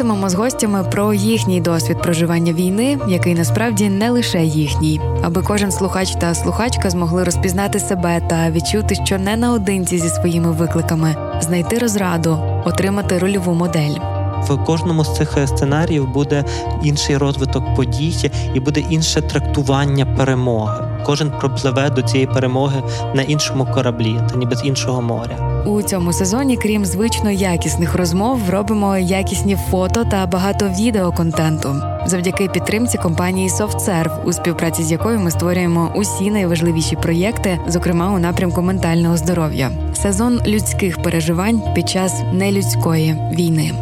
Говоритимемо з гостями про їхній досвід проживання війни, який насправді не лише їхній, аби кожен слухач та слухачка змогли розпізнати себе та відчути, що не наодинці зі своїми викликами, знайти розраду, отримати рольову модель. В кожному з цих сценаріїв буде інший розвиток подій і буде інше трактування перемоги. Кожен пропливе до цієї перемоги на іншому кораблі, та ніби з іншого моря. У цьому сезоні, крім звично якісних розмов, робимо якісні фото та багато відеоконтенту завдяки підтримці компанії SoftServe, у співпраці з якою ми створюємо усі найважливіші проєкти, зокрема у напрямку ментального здоров'я. Сезон людських переживань під час нелюдської війни.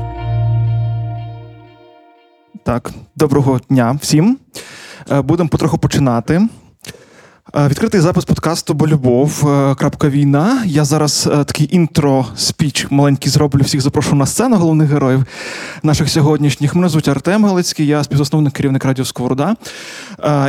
Так, доброго дня всім. Е, будемо потроху починати. Е, відкритий запис подкасту Бо. Е, війна. Я зараз е, такий intro speech маленький зроблю. Всіх запрошу на сцену головних героїв наших сьогоднішніх. Мене звуть Артем Галицький, я співзасновник керівник радіо Сковорода.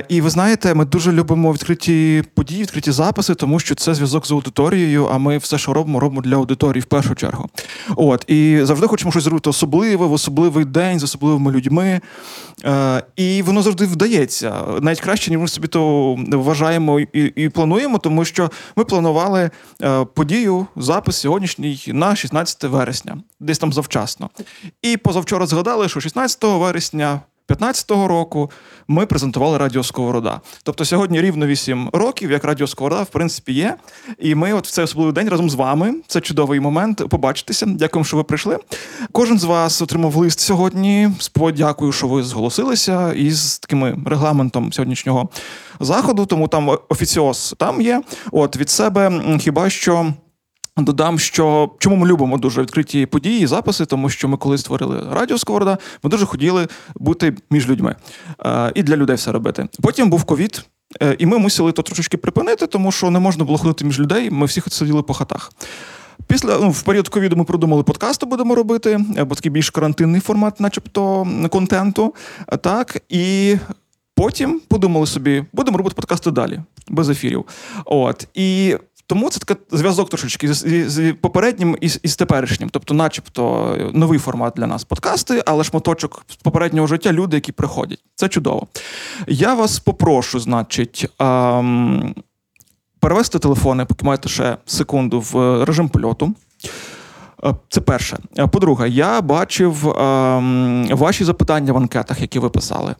І ви знаєте, ми дуже любимо відкриті події, відкриті записи, тому що це зв'язок з аудиторією. А ми все, що робимо, робимо для аудиторії в першу чергу. От і завжди хочемо щось зробити особливе в особливий день з особливими людьми. І воно завжди вдається навіть краще, ніж ми собі то вважаємо і і плануємо, тому що ми планували е, подію, запис сьогоднішній на 16 вересня, десь там завчасно. І позавчора згадали, що 16 вересня 2015 року ми презентували Радіо Сковорода. Тобто сьогодні рівно 8 років, як Радіо Сковорода, в принципі, є. І ми от в цей особливий день разом з вами. Це чудовий момент. Побачитися. Дякуємо, що ви прийшли. Кожен з вас отримав лист сьогодні. Дякую, що ви зголосилися із таким регламентом сьогоднішнього заходу. Тому там офіціоз там є. От від себе хіба що. Додам, що чому ми любимо дуже відкриті події, і записи, тому що ми коли створили радіо Сковорода, ми дуже хотіли бути між людьми е, і для людей все робити. Потім був ковід, е, і ми мусили то трошечки припинити, тому що не можна було ходити між людей. Ми всі сиділи по хатах. Після ну, в період ковіду ми продумали подкасти, будемо робити, бо такий більш карантинний формат, начебто, контенту. Так, і потім подумали собі, будемо робити подкасти далі, без ефірів. От. І тому це такий зв'язок трошечки з, з попереднім і, і з теперішнім, тобто, начебто, новий формат для нас подкасти, але шматочок з попереднього життя люди, які приходять. Це чудово. Я вас попрошу, значить, ем, перевести телефони, поки маєте ще секунду в режим польоту. Е, це перше. Е, по-друге, я бачив е, ваші запитання в анкетах, які ви писали.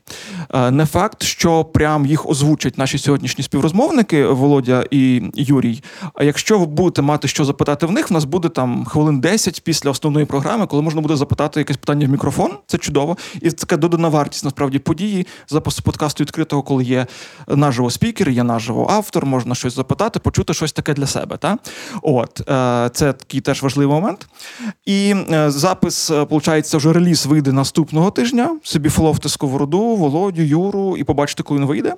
Е, не факт, що прям їх озвучать наші сьогоднішні співрозмовники Володя і Юрій. А якщо ви будете мати що запитати в них, в нас буде там хвилин 10 після основної програми, коли можна буде запитати якесь питання в мікрофон. Це чудово. І це така додана вартість насправді події запису подкасту відкритого, коли є наживо спікер, є наживо автор, можна щось запитати, почути щось таке для себе. Та? От це такий теж важливий момент. І е, запис, виходить, е, вже реліз вийде наступного тижня. Собі фоловте сковороду, Володю, Юру, і побачите, коли він вийде.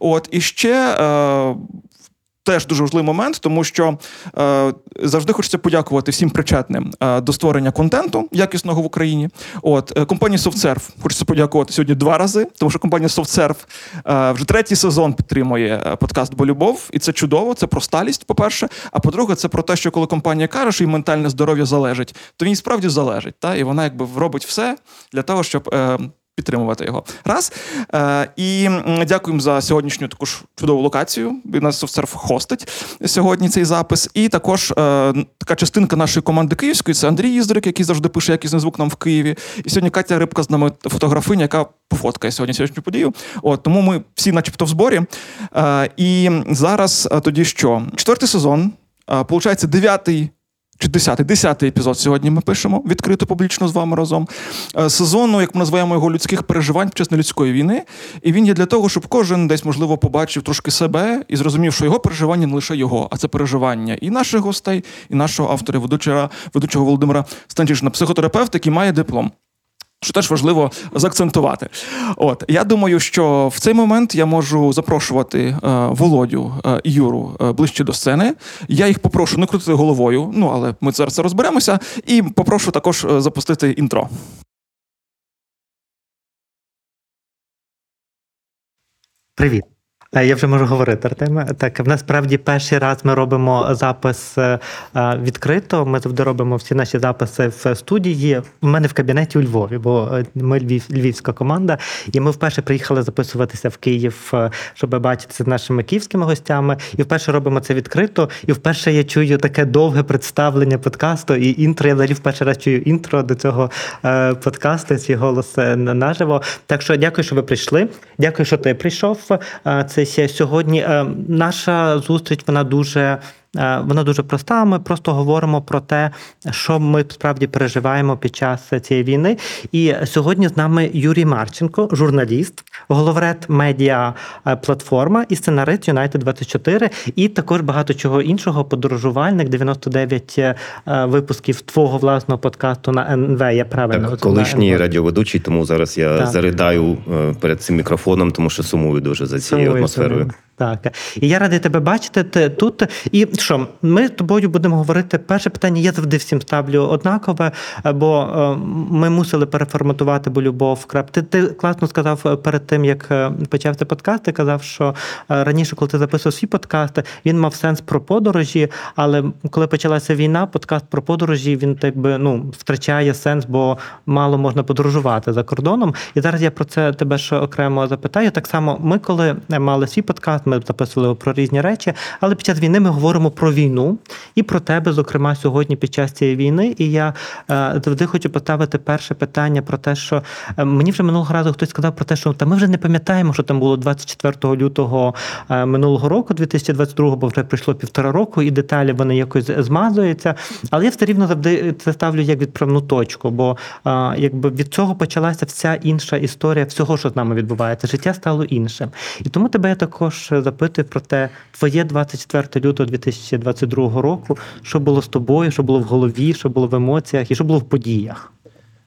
От і ще е, теж дуже важливий момент, тому що е, завжди хочеться подякувати всім причетним е, до створення контенту якісного в Україні. От е, компанії SoftServe хочеться подякувати сьогодні два рази, тому що компанія SoftServe е, вже третій сезон підтримує е, подкаст Бо любов, і це чудово. Це про сталість, по-перше. А по-друге, це про те, що коли компанія каже, що їй ментальне здоров'я залежить, то він справді залежить. Та? І вона якби робить все для того, щоб. Е, підтримувати його. Раз. Е, І дякуємо за сьогоднішню таку ж чудову локацію. Він нас софтсерф хостить сьогодні цей запис. І також е, така частинка нашої команди київської це Андрій Їздрик, який завжди пише якийсь звук нам в Києві. І сьогодні Катя Рибка з нами фотографиня, яка пофоткає сьогодні сьогоднішню подію. От Тому ми всі, начебто, в зборі. Е, І зараз е, тоді що? Четвертий сезон. Е, получається, дев'ятий чи десятий, десятий епізод сьогодні ми пишемо відкрито публічно з вами разом. Е, сезону, як ми називаємо його людських переживань під час нелюдської війни. І він є для того, щоб кожен десь, можливо, побачив трошки себе і зрозумів, що його переживання не лише його, а це переживання і наших гостей, і нашого автора, ведучого, ведучого Володимира Станчишина, психотерапевт, який має диплом. Що теж важливо заакцентувати. От я думаю, що в цей момент я можу запрошувати е, Володю е, і Юру е, ближче до сцени. Я їх попрошу не крутити головою, ну але ми зараз це розберемося, і попрошу також е, запустити інтро. Привіт. Е, Я вже можу говорити, Артеме. Так, в нас справді перший раз ми робимо запис е, е, відкрито. Ми завжди робимо всі наші записи в студії. У мене в кабінеті у Львові, бо ми Львів, львівська команда, і ми вперше приїхали записуватися в Київ, щоб бачитися з нашими київськими гостями. І вперше робимо це відкрито. І вперше я чую таке довге представлення подкасту і інтро. Я взагалі вперше раз чую інтро до цього подкасту, свій голос наживо. Так що дякую, що ви прийшли. Дякую, що ти прийшов. Це ще сьогодні. Е, Наша зустріч вона дуже. Е, Вона дуже проста. Ми просто говоримо про те, що ми справді переживаємо під час цієї війни. І сьогодні з нами Юрій Марченко, журналіст, головред медіа е, платформа і сценарист United 24 і також багато чого іншого. Подорожувальник 99 е, випусків твого власного подкасту на НВ. Я правильно Так, колишній радіоведучий, тому зараз я Так. заридаю перед цим мікрофоном, тому що сумую дуже за цією Сумую, атмосферою. сумую. Так, і я радий тебе бачити ти тут. І що ми з тобою будемо говорити? Перше питання я завжди всім ставлю однакове, бо е, ми мусили переформатувати бо любов. Крап. Ти, ти класно сказав е, перед тим, як е, почав цей подкаст. Ти казав, що раніше, коли ти записував свій подкаст, він мав сенс про подорожі. Але коли почалася війна, подкаст про подорожі він так би ну втрачає сенс, бо мало можна подорожувати за кордоном. І зараз я про це тебе ще окремо запитаю. Так само, ми, коли мали свій подкаст, ми записували про різні речі, але під час війни ми говоримо про війну і про тебе, зокрема, сьогодні під час цієї війни. І я е, завжди хочу поставити перше питання про те, що е, мені вже минулого разу хтось сказав про те, що та ми вже не пам'ятаємо, що там було 24 лютого е, минулого року, 2022, бо вже пройшло півтора року, і деталі вони якось змазуються. Але я все рівно завжди це ставлю як відправну точку, бо якби від цього почалася вся інша історія всього, що з нами відбувається. Життя стало іншим. І тому тебе я також запитую про те, твоє 24 лютого 2022 року, що було з тобою, що було в голові, що було в емоціях і що було в подіях.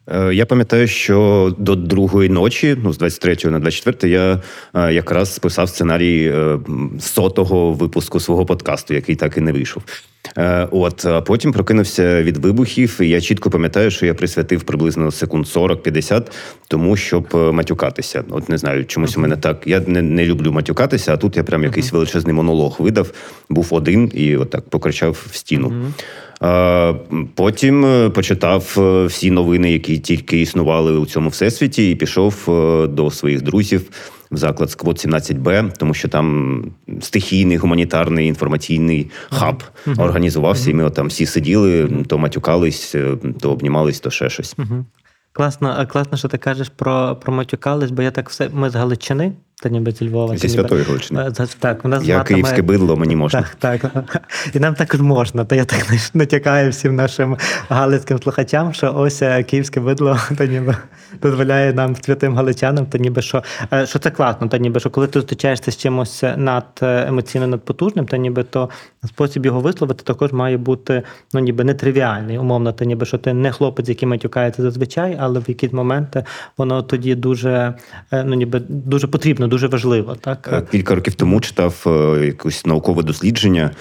Е, Я пам'ятаю, що до другої ночі, ну з 23 на 24, я е, якраз списав сценарій е, сотого випуску свого подкасту, який так і не вийшов. Е, От потім прокинувся від вибухів, і я чітко пам'ятаю, що я присвятив приблизно секунд 40-50 тому, щоб е, матюкатися. От не знаю, чомусь у мене так. Я не, не люблю матюкатися, а тут я прям якийсь величезний монолог видав, був один і отак покричав в стіну. Е, Потім почитав всі новини, які тільки існували у цьому всесвіті, і пішов до своїх друзів в заклад Сквот 17Б, тому що там стихійний гуманітарний інформаційний хаб організувався, і ми от там всі сиділи, то матюкались, е, то обнімались, то ще щось. Класно, класно, що ти кажеш про, про матюкались, бо я так все. Ми з Галичини, та ніби зі Львова. Зі Святої Галичини. Е, Так, у нас Я київське бидло, мені можна. Так, так. І нам також можна. Та я так натякаю всім нашим галицьким слухачам, що ось е, київське бидло та ніби дозволяє нам святим галичанам, та ніби що, е, що це класно, та ніби що коли ти зустрічаєшся з чимось над емоційно надпотужним, та ніби то спосіб його висловити також має бути ну ніби нетривіальний, умовно, та ніби що ти не хлопець, який матюкається зазвичай, але в якісь моменти воно тоді дуже ну ніби дуже потрібно, дуже важливо. Так Кілька років тому читав е, якесь наукове дослідження,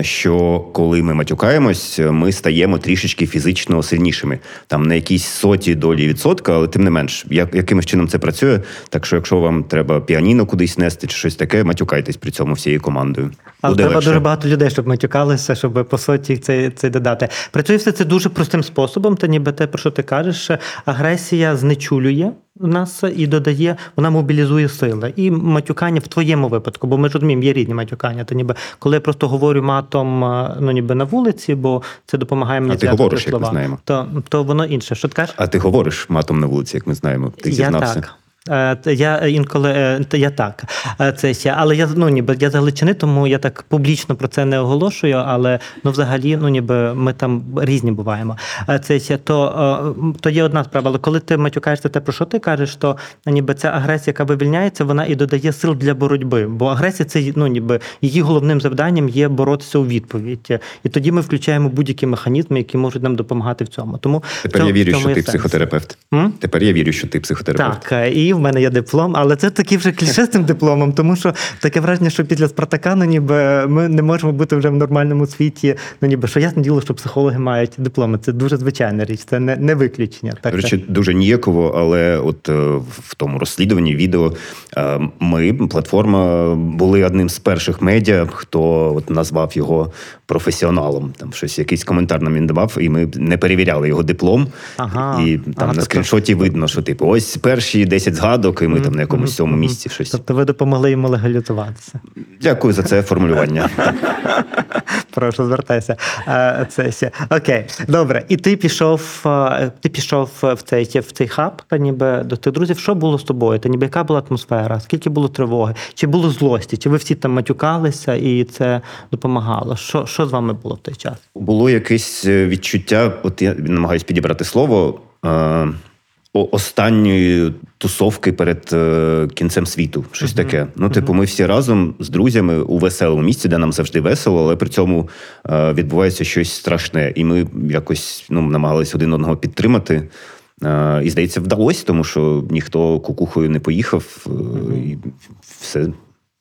що коли ми матюкаємось, ми стаємо трішечки фізично сильнішими. Там на якісь соті долі відсотка, але тим не менш, як, якимось чином це працює. Так що, якщо вам треба піаніно кудись нести чи щось таке, матюкайтесь при цьому всією командою. Але Буде треба легше. дуже багато людей, щоб матюкалися, щоб по суті це, це додати. Працює все це дуже простим способом, та ніби те, про що ти кажеш, агресія знечулює нас і додає, вона мобілізує сили. І матюкання в твоєму випадку, бо ми ж розуміємо, є різні матюкання. То ніби коли я просто говорю матом е, ну ніби на вулиці, бо це допомагає мені А ти говориш, як ми слова, знаємо. То, то воно інше. Що ти кажеш? А ти говориш матом на вулиці, як ми знаємо. Ти я зізнався. так. Е, я інколи е, я так. Е, це ще, але я ну ніби я з Галичини, тому я так публічно про це не оголошую. Але ну взагалі, ну ніби ми там різні буваємо. Це ще то то є одна справа. Але коли ти матюкаєшся те, про що ти кажеш, то ніби ця агресія, яка вивільняється, вона і додає сил для боротьби. Бо агресія це ну ніби її головним завданням є боротися у відповідь. І тоді ми включаємо будь-які механізми, які можуть нам допомагати в цьому. Тому тепер цьому, я вірю, що ти психотерапевт. М? Тепер я вірю, що ти психотерапевт. Так, і в мене є диплом, але це такий вже кліше з цим дипломом, тому що таке враження, що після Спартака ну, ніби ми не можемо бути вже в нормальному світі. Ну ніби що ясне діло, що психологи мають дипломи. Це дуже звичайна річ, це не не виключення. Так, речі, дуже ніяково, але от е, в тому розслідуванні відео е, ми, платформа, були одним з перших медіа, хто от назвав його професіоналом. Там щось якийсь коментар нам він давав, і ми не перевіряли його диплом. Ага, і там ага, на тобто скріншоті видно, що типу ось перші 10 згадок, і ми mm-hmm. там на якомусь цьому місці щось. Тобто ви допомогли йому легалізуватися. Дякую за це формулювання. Прошу звертайся. Це ще окей, добре. І ти пішов, ти пішов в цей в цей хаб, та ніби до тих друзів. Що було з тобою? Та ніби яка була атмосфера? Скільки було тривоги? Чи було злості? Чи ви всі там матюкалися і це допомагало? Що що з вами було в той час? Було якесь е, відчуття. От я намагаюся підібрати слово останньої тусовки перед е, кінцем світу. Щось uh-huh. таке. Ну, типу, ми всі разом з друзями у веселому місці, де нам завжди весело, але при цьому е, відбувається щось страшне. І ми якось ну, намагалися один одного підтримати. Е, і здається, вдалося, тому що ніхто кукухою не поїхав, uh-huh. і все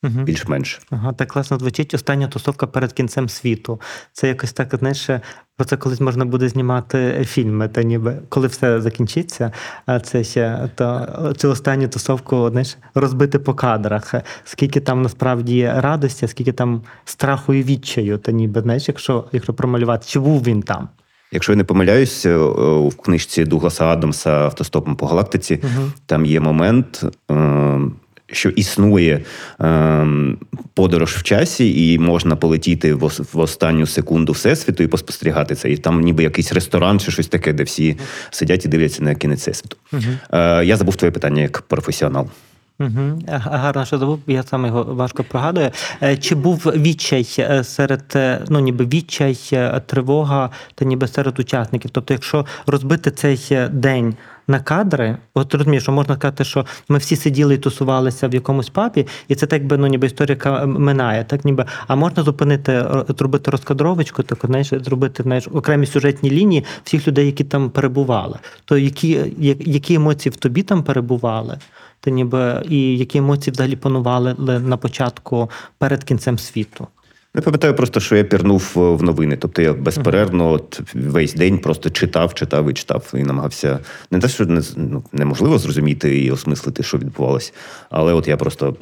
Угу. Більш-менш. Ага, Так класно звучить остання тусовка перед кінцем світу. Це якось так, знаєш, про це колись можна буде знімати фільми, та ніби коли все закінчиться, а це ще то цю останню тусовку знаєш, розбити по кадрах. Скільки там насправді радості, скільки там страху і відчаю, та ніби знаєш, якщо якщо промалювати, чи був він там? Якщо я не помиляюся, в книжці Дугласа Адамса Автостопом по галактиці угу. там є момент. Е- що існує е, подорож в часі, і можна полетіти в, в останню секунду всесвіту і поспостерігати це. І там ніби якийсь ресторан чи щось таке, де всі сидять і дивляться на кінець всесвіту. uh Е, Я забув твоє питання як професіонал. Угу. Гарно, що забув, я сам його важко пригадую. Е, чи був відчай е, серед е, ну ніби відчай, тривога та ніби серед учасників? Тобто, якщо розбити цей день на кадри, от розумієш, що можна сказати, що ми всі сиділи і тусувалися в якомусь папі, і це так би ну ніби історика минає, так ніби. А можна зупинити, зробити розкадровочку, так знаєш, зробити знаєш, окремі сюжетні лінії всіх людей, які там перебували. То які, які емоції в тобі там перебували? Ти ніби і які емоції взагалі панували на початку перед кінцем світу? Я пам'ятаю просто, що я пірнув е, в новини. Тобто я безперервно от весь день просто читав, читав і читав і намагався не те, що не, ну, неможливо зрозуміти і осмислити, що відбувалося, але от я просто.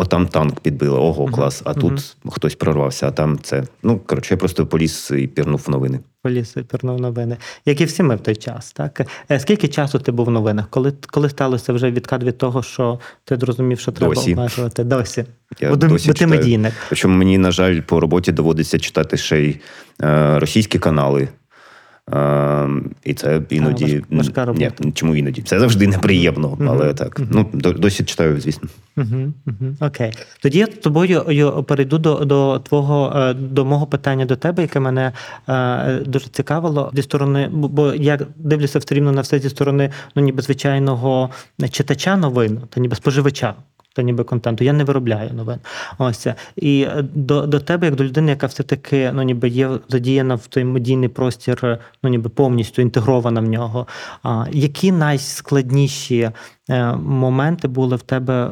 Отам танк підбили, ого, клас, а тут uh-huh. хтось прорвався, а там це. Ну, коротше, я просто поліз і пірнув в новини. Поліз і пірнув новини. Як і всі ми в той час, так? Е, скільки часу ти був в новинах? Коли коли сталося вже відкат від того, що ти зрозумів, що треба Досі. обмежувати? Досі. Я Бо досі ти медійник. Причому мені, на жаль, по роботі доводиться читати ще й е, російські канали. Uh, і це іноді а, важка робота. Ні, чому іноді? Це завжди неприємно, uh-huh. але так. Uh-huh. Ну досі читаю, звісно. Окей. Тоді я з тобою перейду до до твого е, до мого питання до тебе, яке мене е, дуже цікавило зі сторони, бо я дивлюся все рівно на все зі сторони ну ніби звичайного читача новин, та ніби споживача та ніби контенту. Я не виробляю новин. Ось і до до тебе, як до людини, яка все таки ну ніби є задіяна в той медійний простір, ну ніби повністю інтегрована в нього. А які найскладніші Е, моменти були в тебе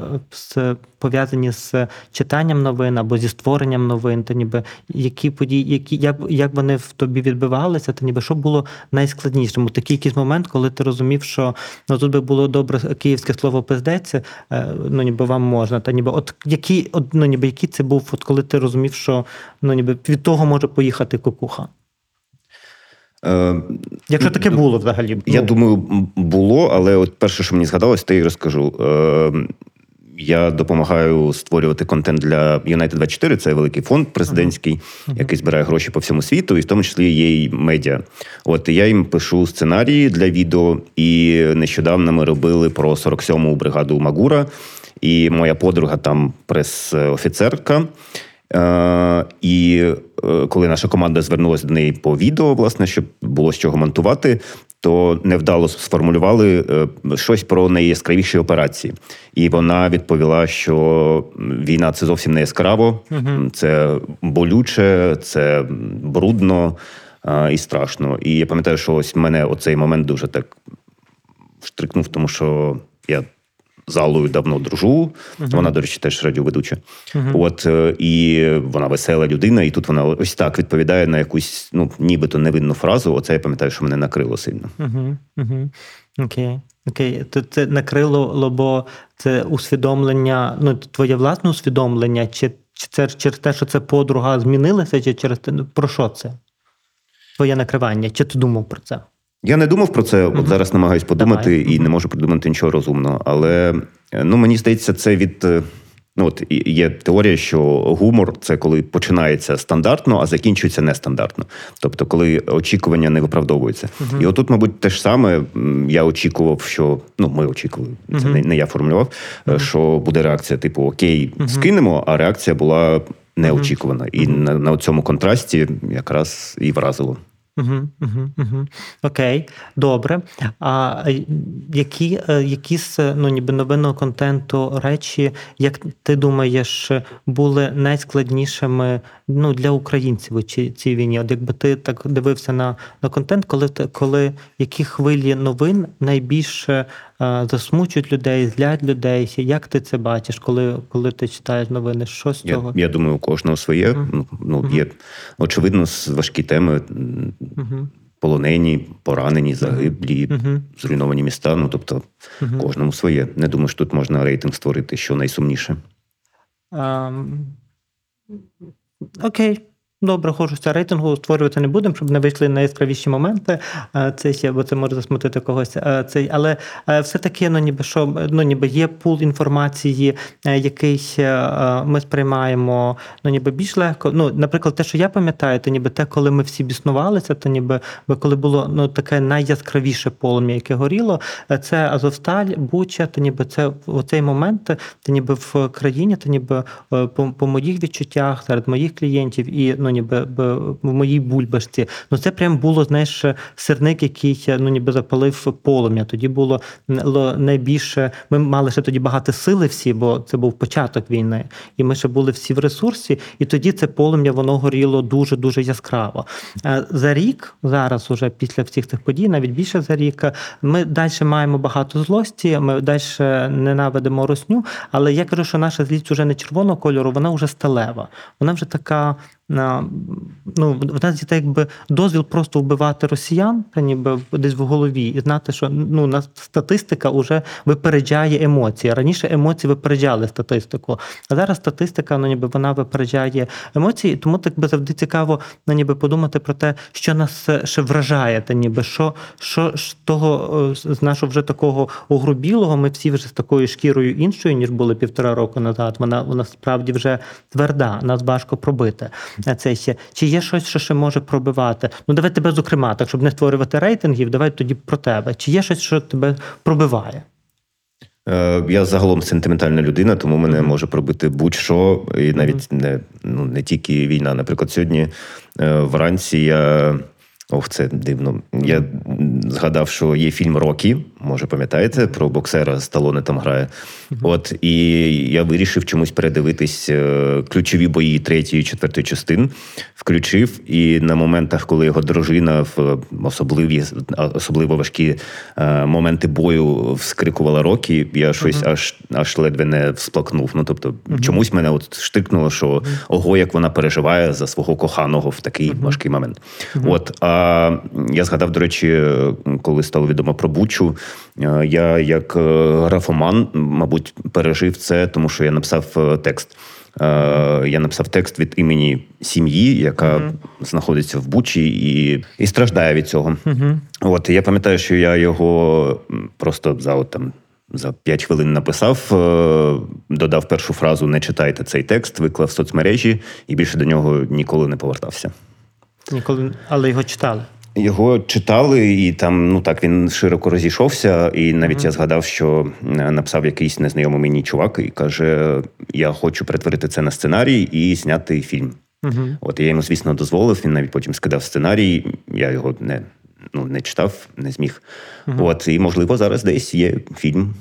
е, пов'язані з читанням новин або зі створенням новин, та ніби які події, які як як вони в тобі відбивалися, та ніби що було найскладнішим? Такий якийсь момент, коли ти розумів, що ну тут би було добре київське слово пиздеться, е, ну ніби вам можна, та ніби от які от, ну, ніби який це був, от коли ти розумів, що ну ніби від того може поїхати кукуха. Е, Якщо таке було взагалі. Я ну. думаю, було, але от перше, що мені згадалось, то я розкажу. Е, я допомагаю створювати контент для United 24 Це великий фонд президентський, uh-huh. який збирає гроші по всьому світу, і в тому числі є й медіа. От я їм пишу сценарії для відео, і нещодавно ми робили про 47-му бригаду Магура. І моя подруга там прес-офіцерка. Е, І е, коли наша команда звернулася до неї по відео, власне, щоб було з чого монтувати, то невдало сформулювали е, щось про найяскравіші операції. І вона відповіла, що війна це зовсім не яскраво, це болюче, це брудно і страшно. І я пам'ятаю, що ось мене оцей момент дуже так штрикнув, тому що я залою давно дружу. Uh-huh. Вона, до речі, теж радіоведуча. Uh-huh. От е, і вона весела людина, і тут вона ось так відповідає на якусь, ну нібито невинну фразу. Оце я пам'ятаю, що мене накрило сильно. Окей. Окей, то це накрило, бо це усвідомлення, ну твоє власне усвідомлення, чи чи це через те, що це подруга змінилася, чи через те, ну, про що це? Твоє накривання? Чи ти думав про це? Я не думав про це. От зараз намагаюсь подумати Давай. і не можу придумати нічого розумного. Але ну мені здається, це від. Е, ну, от є теорія, що гумор це коли починається стандартно, а закінчується нестандартно. Тобто, коли очікування не виправдовуються. uh І отут, мабуть, те ж саме я очікував, що ну ми очікували, це uh не, не я формулював, uh що буде реакція, типу Окей, скинемо, а реакція була неочікувана. І на, на цьому контрасті якраз і вразило. Угу, угу, угу. Окей, добре. А які е, якісь ну, ніби новинного контенту речі, як ти думаєш, були найскладнішими ну, для українців у цій війні? От якби ти так дивився на на контент, коли коли які хвилі новин найбільше засмучують людей, злять людей? Як ти це бачиш, коли коли ти читаєш новини? Що з цього? Я я думаю, у кожного своє. Mm-hmm. Ну, Є очевидно важкі теми угу. полонені, поранені, загиблі, угу. зруйновані міста. Ну тобто угу. кожному своє. Не думаю, що тут можна рейтинг створити, що найсумніше. Um, окей. Добре, хочеться рейтингу створювати не будемо, щоб не вийшли найяскравіші моменти. Це ще, бо це може засмутити когось. Цей, але все-таки ну, ніби що ну, ніби є пул інформації, е, який е, ми сприймаємо ну, ніби більш легко. Ну, Наприклад, те, що я пам'ятаю, то ніби те, коли ми всі біснувалися, то ніби коли було ну, таке найяскравіше полум'я, яке горіло, е, це Азовсталь, Буча, то ніби це в цей момент, то ніби в країні, то ніби по, по моїх відчуттях серед моїх клієнтів і ну ніби в моїй бульбашці. Ну це прям було, знаєш, сирник, який ну ніби запалив полум'я. Тоді було найбільше. Ми мали ще тоді багато сили всі, бо це був початок війни, і ми ще були всі в ресурсі. І тоді це полум'я воно горіло дуже дуже яскраво. За рік зараз, уже після всіх цих подій, навіть більше за рік, ми далі маємо багато злості. Ми далі ненавидимо росню. Але я кажу, що наша злість вже не червоного кольору, вона вже сталева. Вона вже така ну, в нас є так, якби дозвіл просто вбивати росіян, та ніби десь в голові, і знати, що ну нас статистика вже випереджає емоції. Раніше емоції випереджали статистику, а зараз статистика, ну ніби вона випереджає емоції, тому так би завжди цікаво ну, ніби подумати про те, що нас ще вражає, та ніби що що з того з нашого вже такого огрубілого, ми всі вже з такою шкірою іншою, ніж були півтора року назад. Вона вона справді вже тверда, нас важко пробити це ще. Чи є щось, що ще може пробивати? Ну, давай тебе, зокрема, так, щоб не створювати рейтингів, давай тоді про тебе. Чи є щось, що тебе пробиває? Е, я загалом сентиментальна людина, тому мене може пробити будь-що, і навіть не ну не тільки війна. Наприклад, сьогодні е, вранці я ох, це дивно. Я згадав, що є фільм Рокі, може пам'ятаєте, про боксера Сталоне там грає. От і я вирішив чомусь передивитись е, ключові бої третьої, четвертої частин. Включив, і на моментах, коли його дружина в особливі особливо важкі е, моменти бою вскрикувала роки, я щось uh-huh. аж аж ледве не всплакнув. Ну тобто, uh-huh. чомусь мене от штикнуло, що ого, як вона переживає за свого коханого в такий uh-huh. важкий момент. От а я згадав, до речі, коли стало відомо про Бучу. Е, я як е, графоман, мабуть, пережив це, тому що я написав е, текст. Я написав текст від імені сім'ї, яка uh-huh. знаходиться в Бучі і і страждає від цього. Uh-huh. От я пам'ятаю, що я його просто за от, там за 5 хвилин написав, додав першу фразу Не читайте цей текст, виклав в соцмережі і більше до нього ніколи не повертався. Ніколи, але його читали. Його читали, і там ну так він широко розійшовся. І навіть mm-hmm. я згадав, що е, написав якийсь незнайомий мені чувак і каже: Я хочу перетворити це на сценарій і зняти фільм. Mm-hmm. От я йому, звісно, дозволив. Він навіть потім скидав сценарій. Я його не ну, не читав, не зміг. Mm-hmm. От і можливо зараз десь є фільм.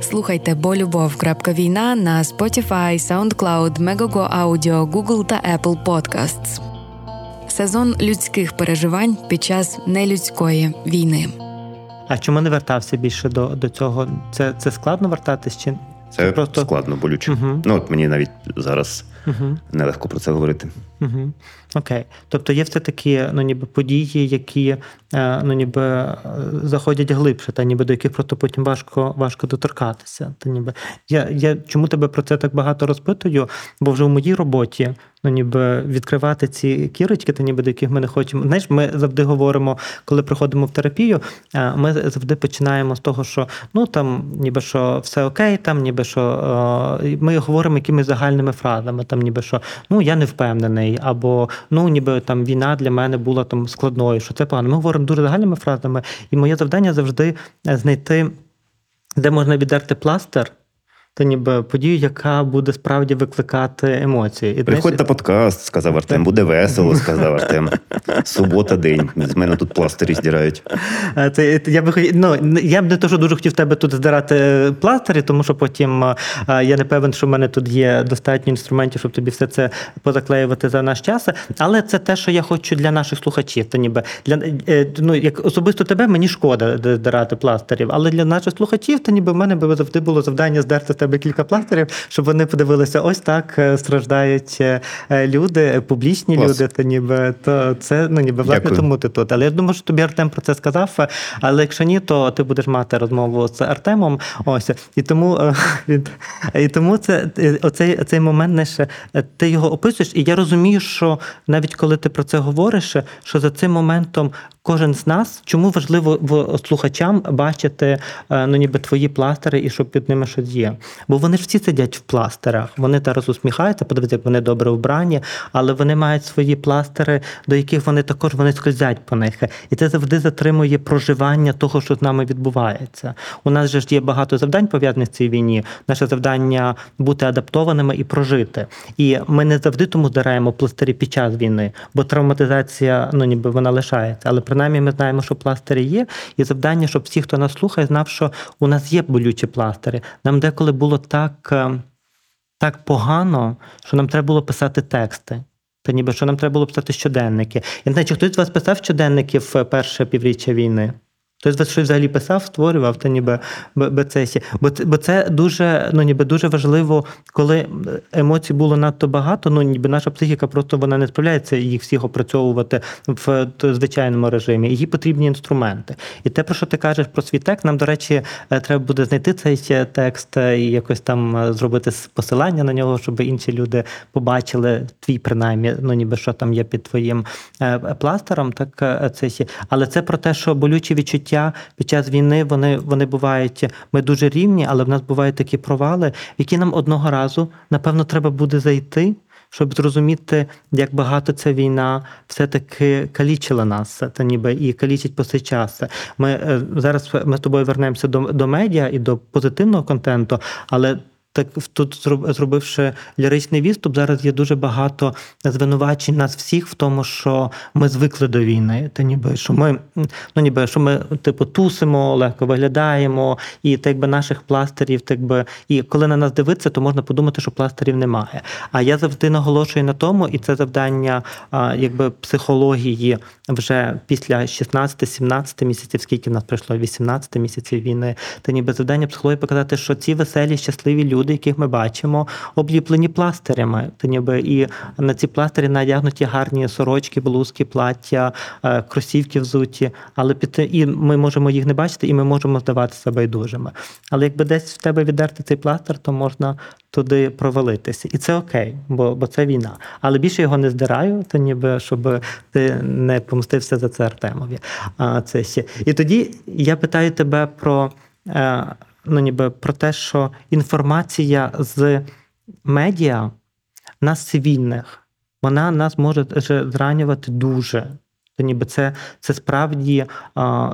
Слухайте бо любов. Війна на Spotify, SoundCloud, Megogo Audio, Google та Apple Podcasts сезон людських переживань під час нелюдської війни. А чому не вертався більше до до цього? Це це складно вертатись? Чи це просто складно болюче? Угу. Ну от мені навіть зараз угу. нелегко про це говорити. Угу. Окей. Тобто є все такі ну, ніби події, які е, ну, ніби е, заходять глибше, та ніби до яких просто потім важко важко доторкатися. Та ніби я я чому тебе про це так багато розпитую? Бо вже в моїй роботі ну ніби відкривати ці кірочки, та ніби до яких ми не хочемо. Знаєш, ми завжди говоримо, коли приходимо в терапію, е, ми завжди починаємо з того, що ну там ніби що все окей, там ніби що ми говоримо якимись загальними фразами, там ніби що ну я не впевнений, або ну ніби там війна для мене була там складною, що це погано. Ми говоримо дуже загальними фразами, і моє завдання завжди е, знайти, де можна віддерти пластир то ніби подію, яка буде справді викликати емоції. І Приходь на подкаст, сказав Артем. Буде весело, сказав Артем. Субота день. З мене тут пластирі здирають. Це я би ну, я б не то, що дуже хотів тебе тут здирати пластирі, тому що потім я не певен, що в мене тут є достатньо інструментів, щоб тобі все це позаклеювати за наш час. Але це те, що я хочу для наших слухачів. То ніби для е, ну як особисто тебе мені шкода здирати пластирів, але для наших слухачів, то ніби в мене би завжди було завдання здерти тебе кілька пластирів, щоб вони подивилися, ось так е, страждають е, люди, публічні Клас. люди. То ніби то це ну ніби власне тому ти тут. Але я думаю, що тобі Артем про це сказав. Але якщо ні, то ти будеш мати розмову з Артемом. Ось і тому е, і тому це оцей цей момент знаєш, ти його описуєш, і я розумію, що навіть коли ти про це говориш, що за цим моментом кожен з нас, чому важливо слухачам бачити ну ніби твої пластири і щоб під ними щось є. Бо вони ж всі сидять в пластирах. Вони зараз усміхаються, подивіться, як вони добре вбрані, але вони мають свої пластири, до яких вони також вони скользять по них. І це завжди затримує проживання того, що з нами відбувається. У нас же ж є багато завдань пов'язаних з цією війні. Наше завдання бути адаптованими і прожити. І ми не завжди тому здираємо пластирі під час війни, бо травматизація, ну ніби вона лишається. Але принаймні ми знаємо, що пластирі є, і завдання, щоб всі, хто нас слухає, знав, що у нас є болючі пластири. Нам деколи було так е, так погано, що нам треба було писати тексти. Та ніби що нам треба було писати щоденники. Я не знаю, чи хтось з вас писав щоденники в перше півріччя війни? Хтось щось взагалі писав, створював, та ніби бецесі. Бо це, бо це дуже ну, ніби дуже важливо, коли емоцій було надто багато, ну ніби наша психіка просто вона не справляється їх всіх опрацьовувати в звичайному режимі. Їй потрібні інструменти. І те, про що ти кажеш про свій текст, нам, до речі, е, треба буде знайти цей текст і якось там е, зробити посилання на нього, щоб інші люди побачили твій, принаймні, ну ніби що там є під твоїм е, пластером. Так це але це про те, що болючі відчуття життя під час війни вони вони бувають. Ми дуже рівні, але в нас бувають такі провали, які нам одного разу напевно треба буде зайти. Щоб зрозуміти, як багато ця війна все-таки калічила нас, та ніби і калічить по цей час. Ми е, зараз ми з тобою вернемося до до медіа і до позитивного контенту, але так тут зробивши ліричний відступ, зараз є дуже багато звинувачень нас всіх в тому, що ми звикли до війни. Та ніби що ми ну ніби що ми типу тусимо, легко виглядаємо, і так би наших пластирів, так би і коли на нас дивиться, то можна подумати, що пластирів немає. А я завжди наголошую на тому, і це завдання якби психології вже після 16-17 місяців, скільки в нас пройшло 18 місяців війни, та ніби завдання психології показати, що ці веселі, щасливі люди люди, яких ми бачимо, обліплені пластирями. То ніби і на ці пластирі надягнуті гарні сорочки, блузки, плаття, е, кросівки взуті. Але під і ми можемо їх не бачити, і ми можемо здаватися байдужими. Але якби десь в тебе віддерти цей пластир, то можна туди провалитися. І це окей, бо бо це війна. Але більше його не здираю, то ніби щоб ти не помстився за це Артемові. А це ще. І тоді я питаю тебе про. Ну, ніби про те, що інформація з медіа нас цивільних, вона нас може зранювати дуже. То ніби це це справді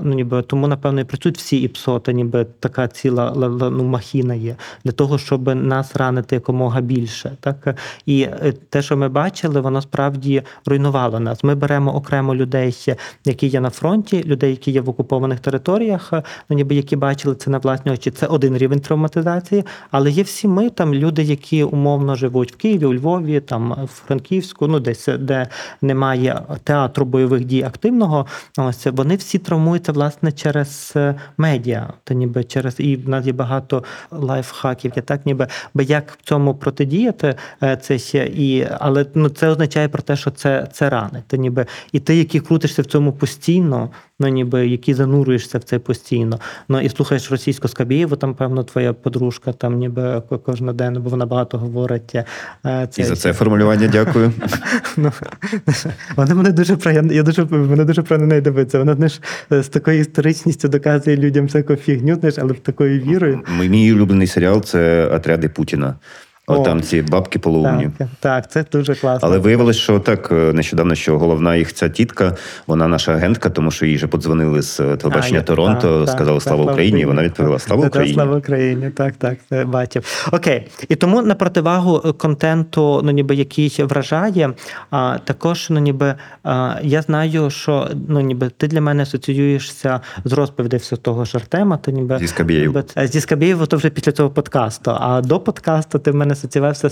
ну ніби тому, напевно, і працюють всі ІПСО, то ніби така ціла ну, махіна є для того, щоб нас ранити якомога більше. Так і е, те, що ми бачили, воно справді руйнувало нас. Ми беремо окремо людей, які є на фронті, людей, які є в окупованих територіях, ну ніби які бачили це на власні очі. Це один рівень травматизації, але є всі ми там люди, які умовно живуть в Києві, у Львові, там в Франківську, ну десь де немає театру бойових дій активного, ось вони всі травмуються власне через е, медіа, то ніби через і в нас є багато лайфхаків, так ніби як в цьому протидіяти е, це ще і але ну це означає про те, що це це рани. Та ніби і ти, який крутишся в цьому постійно, ну ніби які занурюєшся в це постійно. Ну і слухаєш російську Скабєєву, там, певно, твоя подружка, там ніби кожен день, бо вона багато говорить. Е, це... І за це формулювання дякую. Ну, Вона мене дуже приємно, я дуже мене дуже приємно неї дивиться. Вона знаєш, з такою історичністю доказує людям всяку фігню, знаєш, але такою вірою. Мій улюблений серіал це отряди Путіна. О, там ці бабки полоумні. Так, так, це дуже класно. Але виявилось, що так е, нещодавно, що головна їх ця тітка, вона наша агентка, тому що їй вже подзвонили з е, телебачення а, Торонто, так, сказали Слава так, Україні. Вона відповіла Слава Україні. Слава Україні, так, так, це бачив. Окей. І тому на противагу е, контенту, ну ніби який вражає, а також ну ніби а, я знаю, що ну ніби ти для мене асоціюєшся з розповідей все того ж Артема, то ніби зі Скабєєв. Зі Скабєєв, то вже після цього подкасту. А до подкасту ти в мене асоціювався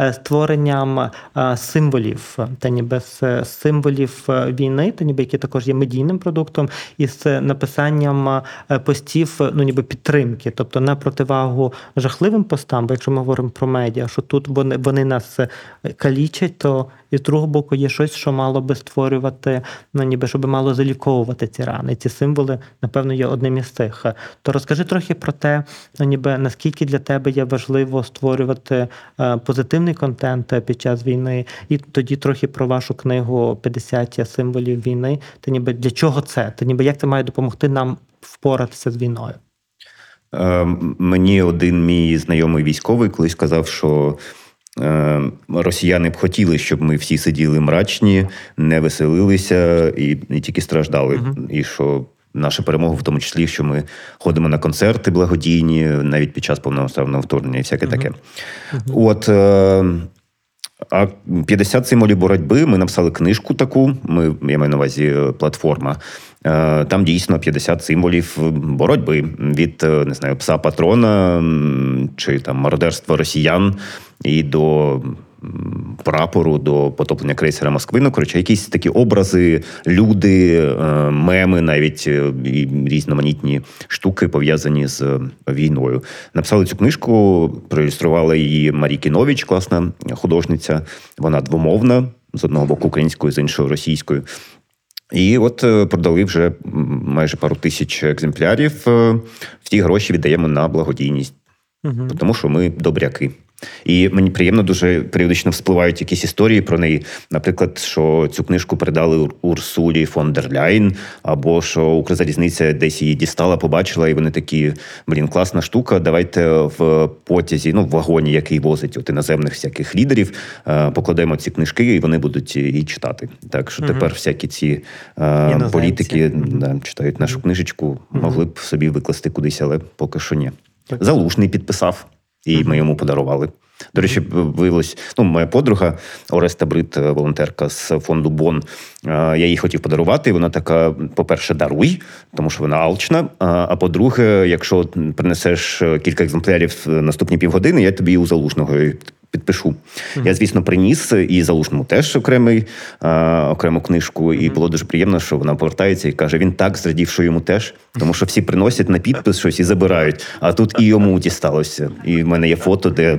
е, створенням е, символів, та ніби з символів е, війни, та ніби які також є медійним продуктом, і з написанням постів, ну ніби підтримки, тобто на противагу жахливим постам, бо якщо ми говоримо про медіа, що тут вони вони нас калічать, то і з другого боку є щось, що мало би створювати, ну ніби щоб мало заліковувати ці рани. Ці символи, напевно, є одним із тих. То розкажи трохи про те, ну ніби наскільки для тебе є важливо створювати е, позитивний контент під час війни, і тоді трохи про вашу книгу «50 символів війни. Та ніби для чого це? Та ніби як це має допомогти нам впоратися з війною? Е, мені один мій знайомий військовий колись сказав, що Е, росіяни б хотіли, щоб ми всі сиділи мрачні, не веселилися і і тільки страждали. uh І що наша перемога, в тому числі, що ми ходимо на концерти благодійні, навіть під час повномасштабного вторгнення, і всяке uh таке. uh От е, а 50 символів боротьби ми написали книжку таку. Ми я маю на увазі е, платформа. Там дійсно 50 символів боротьби від не знаю пса патрона чи там мародерства росіян і до прапору, до потоплення крейсера Москви. Ну, коротше, якісь такі образи, люди, е, меми, навіть е, і різноманітні штуки пов'язані з війною. Написали цю книжку, проілюструвала її Марі Кінович, класна художниця. Вона двомовна з одного боку українською, з іншого російською. І от е, продали вже майже пару тисяч екземплярів. В ті гроші віддаємо на благодійність, угу. тому що ми добряки. І мені приємно дуже періодично вспливають якісь історії про неї. Наприклад, що цю книжку передали Урсулі фон дер Ляйн, або що Укрзалізниця десь її дістала, побачила, і вони такі: блін, класна штука. Давайте в потязі, ну в вагоні, який возить от іноземних всяких лідерів, е, покладемо ці книжки, і вони будуть її читати. Так що угу. тепер всякі ці е, політики угу. да, читають нашу книжечку, могли б собі викласти кудись, але поки що ні. Залушний підписав і ми йому подарували. До речі, виявилось, ну, моя подруга Ореста Брит, е, волонтерка з фонду Бон. Е, я їй хотів подарувати. Вона така: по-перше, даруй, тому що вона алчна. А по-друге, якщо принесеш кілька екземплярів наступні півгодини, я тобі у залужного підпишу. Mm-hmm. Я, звісно, приніс і залушному теж окремий, а, окрему книжку, і mm-hmm. було дуже приємно, що вона повертається і каже: він так зрадів, що йому теж, тому що всі приносять на підпис щось і забирають. А тут і йому дісталося. І в мене є фото, де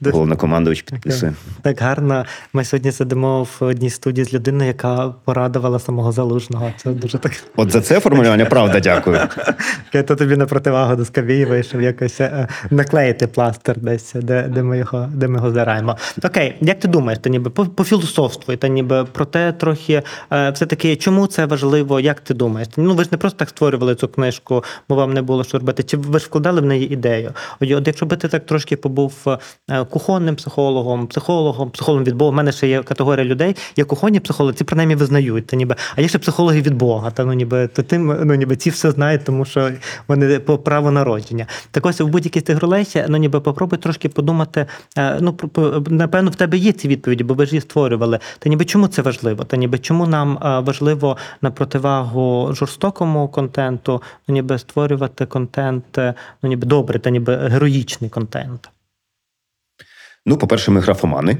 Головнокомандувач підписує. Так гарно. Ми сьогодні сидимо в одній студії з людиною, яка порадувала самого залужного. Це дуже так. От за це формулювання, правда, дякую. Я то тобі на противагу до Скавії вийшов якось е, наклеїти пластир десь, де де, ми його де ми його збираємо. Окей, як ти думаєш, та ніби по, по філософству, та ніби про те трохи е, все-таки, чому це важливо, як ти думаєш? Ну ви ж не просто так створювали цю книжку, бо вам не було що робити. Чи ви ж вкладали в неї ідею? От якщо би ти так трошки побув е, кухонним психологом, психологом, психологом від Бога. У мене ще є категорія людей, є кухонні психологи, ці принаймні визнають. Та ніби, а є ще психологи від Бога. Та ну ніби то тим, ну ніби ці все знають, тому що вони по право народження. Так ось у будь-якій з ролей, ну ніби попробуй трошки подумати. Е, ну напевно, в тебе є ці відповіді, бо ви ж її створювали. Та ніби чому це важливо? Та ніби чому нам е, важливо на противагу жорстокому контенту, ну ніби створювати контент, е, ну ніби добрий, та ніби героїчний контент. Ну, по-перше, ми графомани.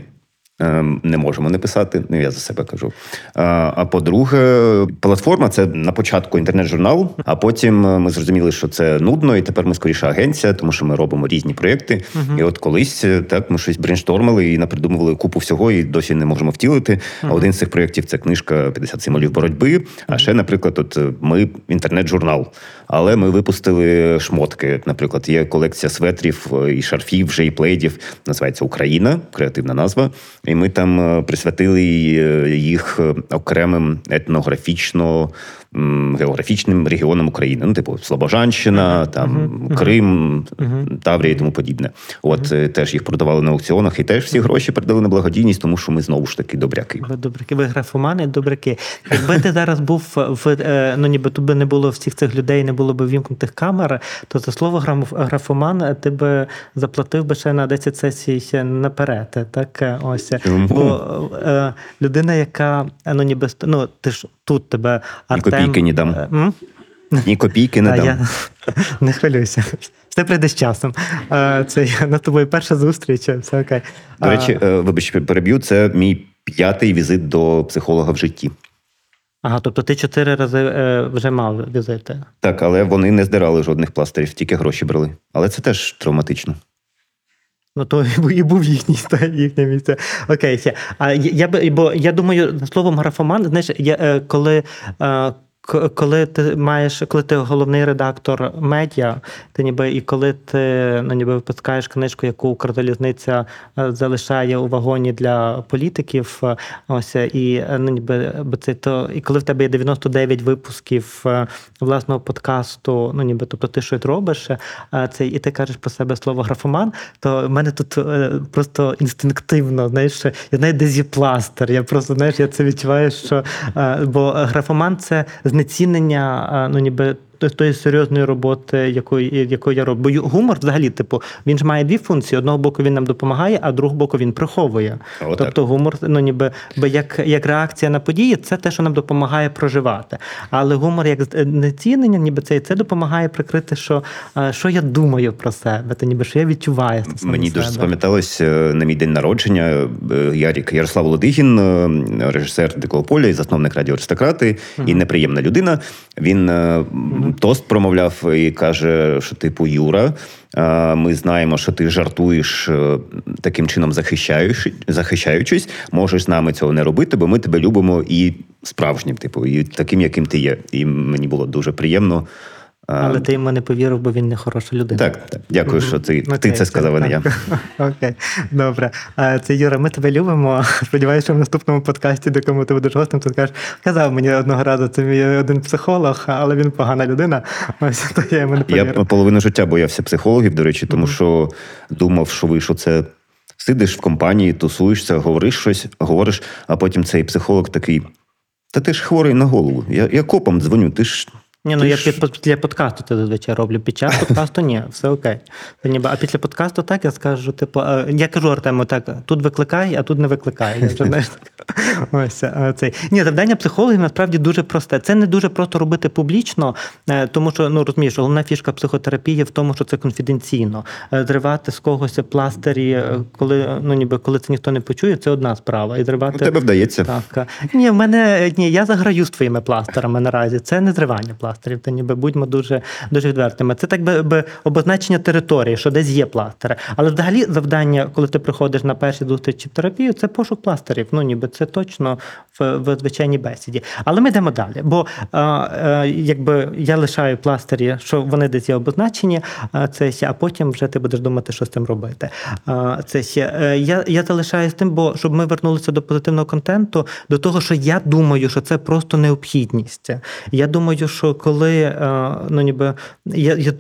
Ем, не можемо не писати, ну я за себе кажу. А по-друге, платформа це на початку інтернет-журнал, а потім е, ми зрозуміли, що це нудно, і тепер ми скоріше агенція, тому що ми робимо різні проєкти. Uh-huh. І от колись е, так ми щось брейнштормили і напридумували купу всього, і досі не можемо втілити. Uh-huh. А один з цих проєктів це книжка «50 символів боротьби. А ще, наприклад, от е, ми інтернет-журнал. Але ми випустили шмотки. Наприклад, є колекція светрів і шарфів, вже і плейдів. Називається Україна, креативна назва. І ми там е, присвятили е, їх е, окремим етнографічно географічним регіонам України. Ну, типу Слобожанщина, там uh-huh. Крим, uh-huh. Таврія і тому подібне. От uh-huh. теж їх продавали на аукціонах, і теж всі гроші передали на благодійність, тому що ми знову ж таки добряки. Ви добряки, ви графомани, добряки. Якби ти зараз був в ну, ніби тут би не було всіх цих людей, не було б вімкнутих камер, то за слово графоман ти би заплатив би ще на 10 сесій наперед. Так ось бо е, людина, яка ну ніби ну ти ж тут тебе Артем... Копійки не дам. Е, м? Ні копійки не дам. Я... Не хвилюйся. Все прийде з часом. Е, це на тобою перша зустріч. Все окей. До речі, вибач, переб'ю. Це мій п'ятий візит до психолога в житті. Ага, тобто ти чотири рази вже мав візити? Так, але вони не здирали жодних пластирів, тільки гроші брали. Але це теж травматично. Ну, то і був їхній їхнє місце. Окей, А я бо я думаю, словом графоман, знаєш, я коли коли ти маєш, коли ти головний редактор медіа, ти ніби і коли ти ну, ніби випускаєш книжку, яку Укрзалізниця е, залишає у вагоні для політиків, е, ось і ну, ніби це то, і коли в тебе є 99 випусків е, власного подкасту, ну ніби тобто ти щось робиш, це і ти кажеш про себе слово графоман, то в мене тут просто інстинктивно, знаєш, я знаю, де зі пластир. Я просто знаєш, я це відчуваю, що бо графоман це знецінення, ну ніби тої серйозної роботи, якої якої я роблю. Бо гумор, взагалі, типу, він ж має дві функції: одного боку він нам допомагає, а другого боку він приховує. О, тобто так. гумор, ну ніби бо як як реакція на події, це те, що нам допомагає проживати. Але гумор як знецінення, ніби це це допомагає прикрити, що що я думаю про себе, та ніби що я відчуваю. Мені себе. дуже спам'яталось е, на мій день народження. Е, Ярік Ярослав Володигін, е, режисер Дикого поля і засновник радіо Аристократи, uh і неприємна людина. Він тост промовляв і каже, що типу Юра. Ми знаємо, що ти жартуєш е, таким чином, захищаючись, можеш з нами цього не робити, бо ми тебе любимо і справжнім, типу, і таким, яким ти є. І мені було дуже приємно. Але ти йому не повірив, бо він не хороша людина. Так, так. Дякую, що ти okay, ти це сказав, а не я. Окей, добре. Це Юра, ми тебе любимо. Сподіваюся, що в наступному подкасті, до кому ти будеш гостем, ти скажеш, казав мені одного разу, це мій один психолог, але він погана людина. Ось то я йому не повірив. Я половину життя боявся психологів, до речі, тому що думав, що ви що це. Сидиш в компанії, тусуєшся, говориш щось, говориш, а потім цей психолог такий: Та ти ж хворий на голову. Я я копом дзвоню, ти ж ні, ну я ж... під після подкасту це зазвичай роблю. Під час подкасту ні, все окей. А після подкасту так я скажу, типу, я кажу Артему, так, тут викликай, а тут не викликай. Я вже, знаєш, Ось цей ні, завдання психологів насправді дуже просте. Це не дуже просто робити публічно, е, тому що ну розумієш, головна фішка психотерапії в тому, що це конфіденційно. Е, зривати з когось пластирі, е, коли ну ніби коли це ніхто не почує, це одна справа. І зривати У тебе вдається. Так. Ні, в мене ні, я заграю з твоїми пластирами наразі. Це не зривання пластирів. Та ніби будьмо дуже дуже відвертими. Це так би, би обозначення території, що десь є пластири. Але взагалі завдання, коли ти приходиш на перші зустрічі в терапію, це пошук пластирів. Ну ніби це точно в, в звичайній бесіді. Але ми йдемо далі. Бо а, а, якби я лишаю пластирі, що вони десь є обозначені, а, це а потім вже ти будеш думати, що з цим робити. Це е, я я залишаю з тим, бо щоб ми вернулися до позитивного контенту, до того, що я думаю, що це просто необхідність. Я думаю, що коли ну ніби я, я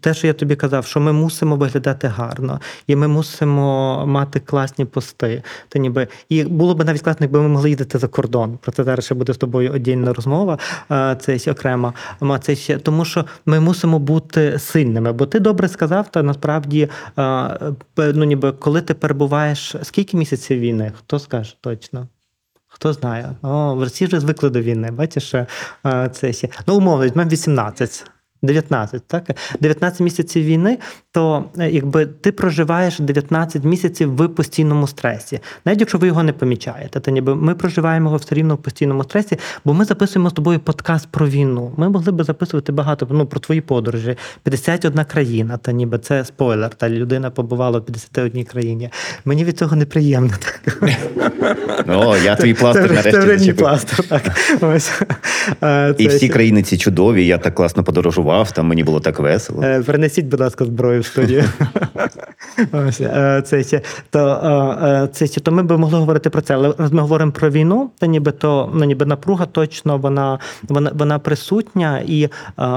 те, що я тобі казав, що ми мусимо виглядати гарно, і ми мусимо мати класні пости. Та ніби і було б навіть класно, якби ми могли їздити за кордон. Про це зараз ще буде з тобою одільна розмова. Це ще окремо. Це ще тому, що ми мусимо бути сильними. Бо ти добре сказав, та насправді ну ніби коли ти перебуваєш скільки місяців війни, хто скаже точно? Хто знає? О, всі вже звикли до війни. Бачиш, це ще ну умовно, візьмемо 18. 19, так? 19 місяців війни, то е, якби ти проживаєш 19 місяців в постійному стресі, навіть якщо ви його не помічаєте, то ніби ми проживаємо його все рівно в постійному стресі, бо ми записуємо з тобою подкаст про війну. Ми могли би записувати багато ну, про твої подорожі. 51 країна, та ніби це спойлер. Та людина побувала в 51 країні. Мені від цього неприємно. Так. О, я твій пластир нарешті. Це пластир, так. Ось. І всі країни ці чудові, я так класно подорожував жартував, там мені було так весело. Е, перенесіть, будь ласка, зброю в студію. Е, це ще, то, е, це ще, то ми б могли говорити про це, але раз ми говоримо про війну, то ніби то ну, ніби напруга точно вона вона, вона присутня, і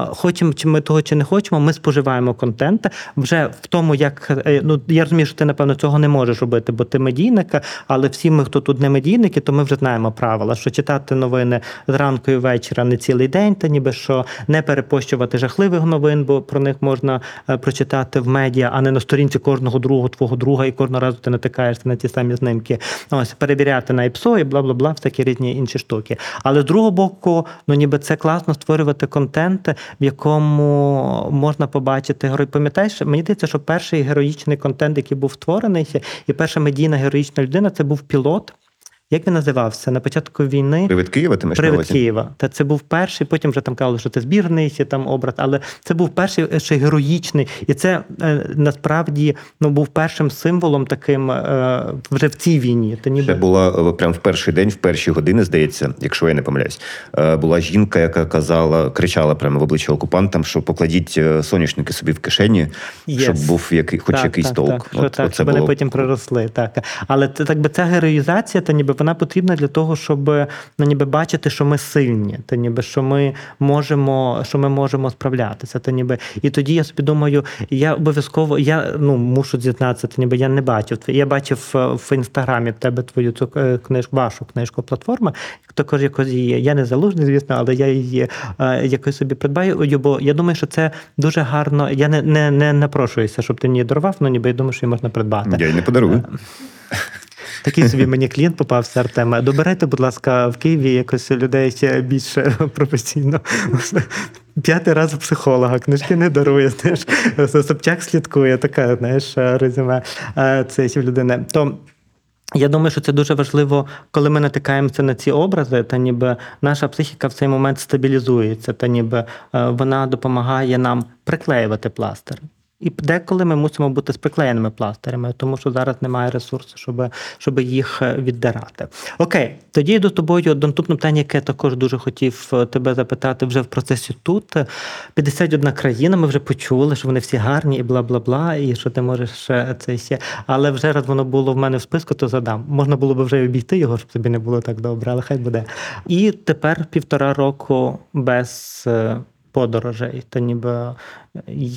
хочемо чи ми того чи не хочемо, ми споживаємо контент вже в тому, як ну я розумію, що ти напевно цього не можеш робити, бо ти медійник, але всі ми, хто тут не медійники, то ми вже знаємо правила, що читати новини зранку і вечора не цілий день, та ніби що не перепощувати жахливих новин, бо про них можна е, прочитати в медіа, а не на сторінці кожного другого твого друга, і кожного разу ти натикаєшся на ті самі знимки. Ось перевіряти на ІПСО і бла бла бла, всякі різні інші штуки. Але з другого боку, ну ніби це класно створювати контент, в якому можна побачити герой. Пам'ятаєш, мені здається, що перший героїчний контент, який був створений, і перша медійна героїчна людина, це був пілот. Як він називався на початку війни? Привид Києва, ти Привид Києва. Та це був перший. Потім вже там казали, що це збірний ще там образ, але це був перший е, ще героїчний, і це е, насправді ну був першим символом таким е, вже в цій війні. Та ніби це була прям в перший день, в перші години, здається, якщо я не помиляюсь. Була жінка, яка казала, кричала прямо в обличчя окупантам, що покладіть соняшники собі в кишені, yes. щоб був який, хоч так, якийсь так, толк. Так, От, так, щоб було... вони потім приросли. Так, але це так би ця героїзація, та ніби вона потрібна для того, щоб ну, ніби бачити, що ми сильні, та ніби що ми можемо, що ми можемо справлятися. Та ніби і тоді я собі думаю, я обов'язково я ну мушу зізнатися, та ніби я не бачив. Я бачив е, в інстаграмі в тебе твою цю е, книжку, вашу книжку платформи. Також якось її. Я не залужний, звісно, але я її е, якось собі придбаю. Бо я думаю, що це дуже гарно. Я не не, не напрошуюся, щоб ти мені дарував, ну ніби я думаю, що її можна придбати. Я й не подарую. Такий собі мені клієнт попався, Артема. Добирайте, будь ласка, в Києві якось людей ще більше професійно. П'ятий раз психолога, книжки не дарує. знаєш, Собчак слідкує, така знаєш, резюме це в людини. То я думаю, що це дуже важливо, коли ми натикаємося на ці образи, та ніби наша психіка в цей момент стабілізується, та ніби е, вона допомагає нам приклеювати пластир. І деколи ми мусимо бути з приклеєними пластирями, тому що зараз немає ресурсу, щоб щоб їх е, віддирати. Окей, тоді з тобою до наступного питання, яке також дуже хотів е, тебе запитати вже в процесі тут. 51 країна, ми вже почули, що вони всі гарні і бла бла бла, і що ти можеш це ще. Але вже раз воно було в мене в списку, то задам. Можна було б вже обійти його, щоб тобі не було так добре, але хай буде. І тепер півтора року без. Подорожей, то ніби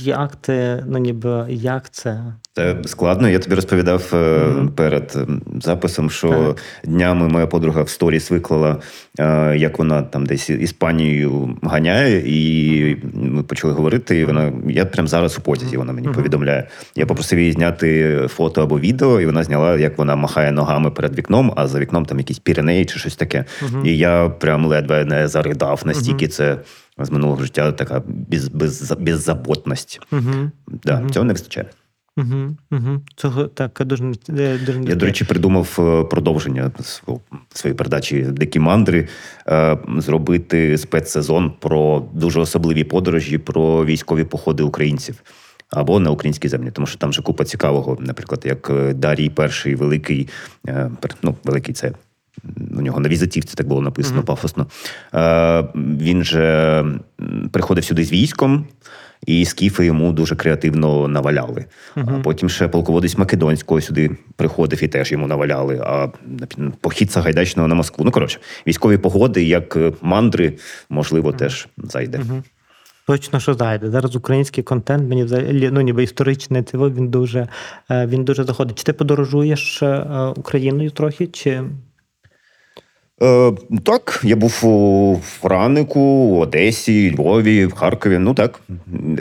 Як ти, ну ніби як це? Це складно. Я тобі розповідав mm-hmm. перед записом, що так. днями моя подруга в сторіс виклала, е, як вона там десь Іспанією ганяє, і ми почали говорити. І вона я прямо зараз у потязі. Вона мені mm-hmm. повідомляє. Я попросив її зняти фото або відео, і вона зняла, як вона махає ногами перед вікном, а за вікном там якісь піренеї чи щось таке. Mm-hmm. І я прям ледве не заридав настільки це з минулого життя така без, без, беззаботність. Угу. Да, угу. Цього не вистачає. Угу, угу. Цього так дуже дуже Я, до речі, придумав е, продовження своєї передачі Дикі мандри е, зробити спецсезон про дуже особливі подорожі, про військові походи українців або на українській землі, тому що там же купа цікавого, наприклад, як е, Дарій перший великий, ну великий це у нього на візитівці так було написано mm-hmm. пафосно. Е, Він же приходив сюди з військом, і скіфи йому дуже креативно наваляли. Mm-hmm. А потім ще полководець Македонського сюди приходив і теж йому наваляли. А похід Сагайдачного на Москву. Ну, коротше, військові погоди, як мандри, можливо, mm-hmm. теж зайде. Точно, що зайде. Зараз український контент, мені взагалі ну, ніби історичний цього він дуже е, він дуже заходить. Чи ти подорожуєш е, Україною трохи? чи... Е, Так, я був у Франику, у Одесі, Львові, в Харкові. Ну так.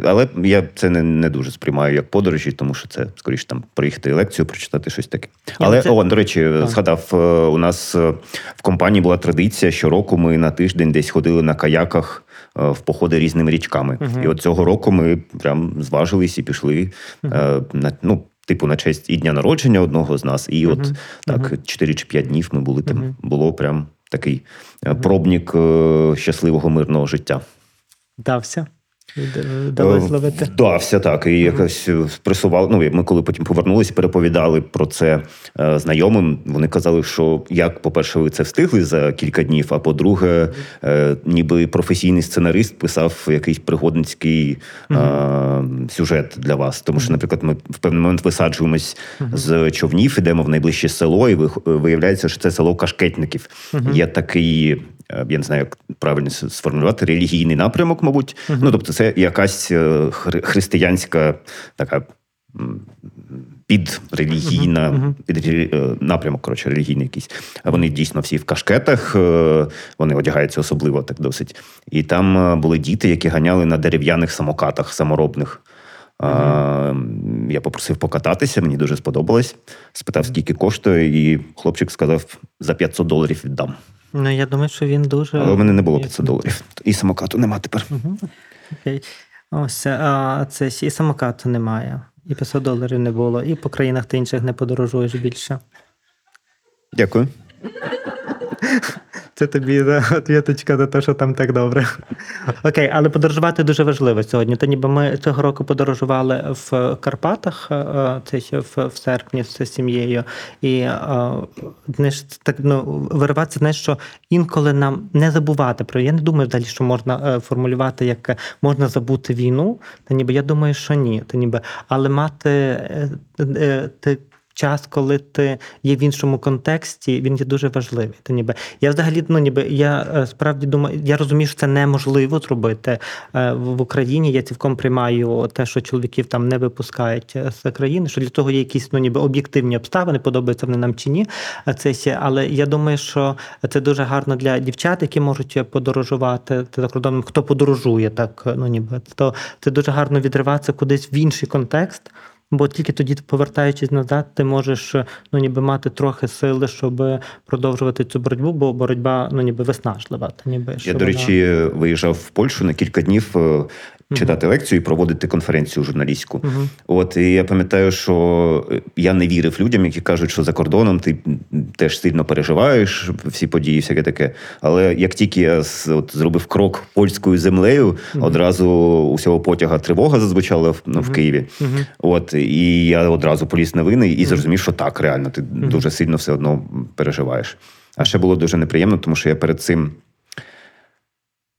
Але я це не не дуже сприймаю як подорожі, тому що це скоріше там приїхати лекцію, прочитати щось таке. Але це... о, до речі, так. згадав, е, у нас е, в компанії була традиція, щороку ми на тиждень десь ходили на каяках. Е, в походи різними річками, uh і от цього року ми прям зважились і пішли uh на ну типу, на честь і дня народження одного з нас, і от так, 4 чи 5 днів ми були там. Було прям такий пробнік пробник е, щасливого мирного життя. Дався. Вдалося зловити? Вдався так. І якось е, пресували. Ну, ми коли потім повернулися, переповідали про це е, знайомим. Вони казали, що як, по-перше, ви це встигли за кілька днів, а по-друге, е, ніби професійний сценарист писав якийсь пригодницький е, сюжет для вас. Тому що, наприклад, ми в певний момент висаджуємось з човнів, ідемо в найближче село, і виявляється, що це село кашкетників. Є такий Е, я не знаю, як правильно сформулювати, релігійний напрямок, мабуть. Uh-huh. Ну, тобто, це якась е, християнська така підрелігійна, uh-huh. під е, напрямок, коротше, релігійний якийсь. Вони дійсно всі в кашкетах, вони одягаються особливо так досить. І там були діти, які ганяли на дерев'яних самокатах саморобних. Uh-huh. Я попросив покататися, мені дуже сподобалось. Спитав, скільки коштує, і хлопчик сказав: за 500 доларів віддам. Ну, я думаю, що він дуже. Але у мене не було 500 доларів. І самокату нема тепер. Угу. Окей. Ось, а це і самокату немає. І 500 доларів не було, і по країнах ти інших не подорожуєш більше. Дякую. Це тобі відповідочка за те, що там так добре. Окей, але подорожувати дуже важливо сьогодні. То ніби ми цього року подорожували в Карпатах, е, е, це ще в, в серпні з сім'єю. І е, знаєш, так ну вириватися, знаєш, що інколи нам не забувати про. Я не думаю далі, що можна формулювати, як можна забути війну. Та ніби я думаю, що ні. Та ніби, але мати ти час, коли ти є в іншому контексті, він є дуже важливий. Та ніби я взагалі ну ніби я е, справді думаю, я розумію, що це неможливо зробити е, в Україні. Я цілком приймаю те, що чоловіків там не випускають е, з країни. Що для того є якісь ну ніби об'єктивні обставини, подобаються вони нам чи ні. Це ще, але я думаю, що це дуже гарно для дівчат, які можуть подорожувати за кордоном. Хто подорожує, так ну ніби то це дуже гарно відриватися кудись в інший контекст. Бо тільки тоді, повертаючись назад, ти можеш ну ніби мати трохи сили, щоб продовжувати цю боротьбу, бо боротьба ну ніби виснажлива. Та ніби я до речі вона... виїжджав в Польщу на кілька днів е, читати лекцію і проводити конференцію журналістську. Uh-huh. От і я пам'ятаю, що я не вірив людям, які кажуть, що за кордоном ти теж сильно переживаєш всі події, всяке таке. Але як тільки я от, зробив крок польською землею, uh-huh. одразу усього потяга тривога зазвучала в, ну, в Києві. От і я одразу поліз на вини і зрозумів, що так реально ти дуже сильно все одно переживаєш. А ще було дуже неприємно, тому що я перед цим.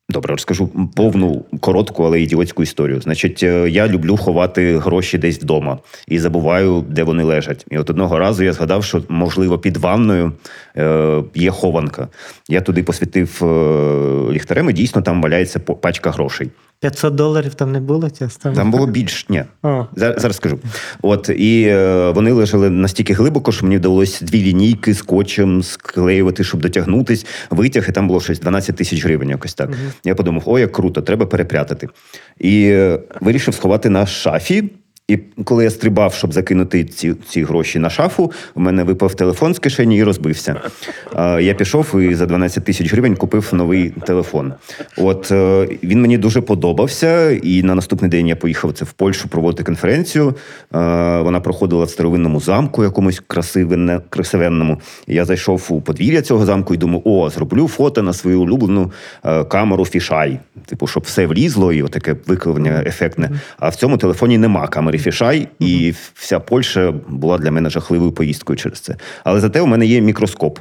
Добре, розкажу повну коротку, але ідіотську історію. Значить, е, я люблю ховати гроші десь вдома і забуваю, де вони лежать. І от одного разу я згадав, що можливо під ванною е, є хованка. Я туди посвітив е, ліхтарем, і дійсно там валяється пачка грошей. 500 доларів там не було часто? Там було більш ні. О. Зараз, зараз скажу. От і е, вони лежали настільки глибоко, що мені вдалося дві лінійки скотчем склеювати, щоб дотягнутись. Витяг, і там було щось 12 тисяч гривень. Якось так. Я подумав, о, як круто, треба перепрятати. І е, вирішив сховати на шафі. І коли я стрибав, щоб закинути ці ці гроші на шафу, у мене випав телефон з кишені і розбився. Я пішов і за 12 тисяч гривень купив новий телефон. От е, він мені дуже подобався, і на наступний день я поїхав це в Польщу проводити конференцію. Е, Вона проходила в старовинному замку, якомусь красивенне, красивенному. Я зайшов у подвір'я цього замку і думаю, о, зроблю фото на свою улюблену е, камеру фішай. Типу, щоб все влізло, і отаке викривлення ефектне. А в цьому телефоні нема камери фішай, і вся Польща була для мене жахливою поїздкою через це. Але зате у мене є мікроскоп.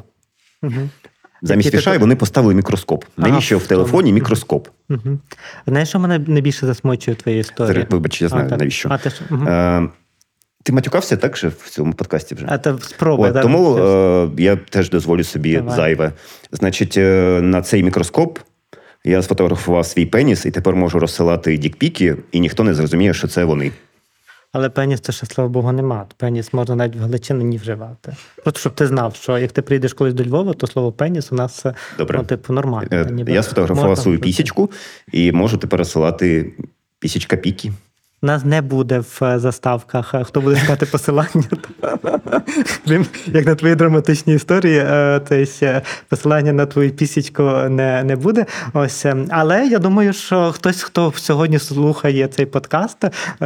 Замість Який фішай ти- вони поставили мікроскоп. Ага, Навіщо в в телефоні тому. мікроскоп? Угу. Знаєш, що мене найбільше засмучує в твоїй історії? Вибач, я знаю А, навіщо. А, ти ж, угу. Е, ти матюкався так же в цьому подкасті вже? а спробуй. От, тому е, я теж дозволю собі Давай. зайве. Значить, е, на цей мікроскоп я сфотографував свій пеніс і тепер можу розсилати дікпіки, і ніхто не зрозуміє, що це вони. Але пеніс це ще, слава Богу, нема. Пеніс можна навіть в Галичині вживати. Просто щоб ти знав, що як ти прийдеш колись до Львова, то слово пеніс у нас е, Добре. ну, типу, нормально. Е, Я сфотографував свою пісічку і можу тепер пересилати пісічка піки. Нас не буде в е, заставках. е, Хто буде шукати посилання? Як на твої драматичні історії, е, то посилання на твою пісічку не, не буде. Ось, але я думаю, що хтось, хто сьогодні слухає цей подкаст,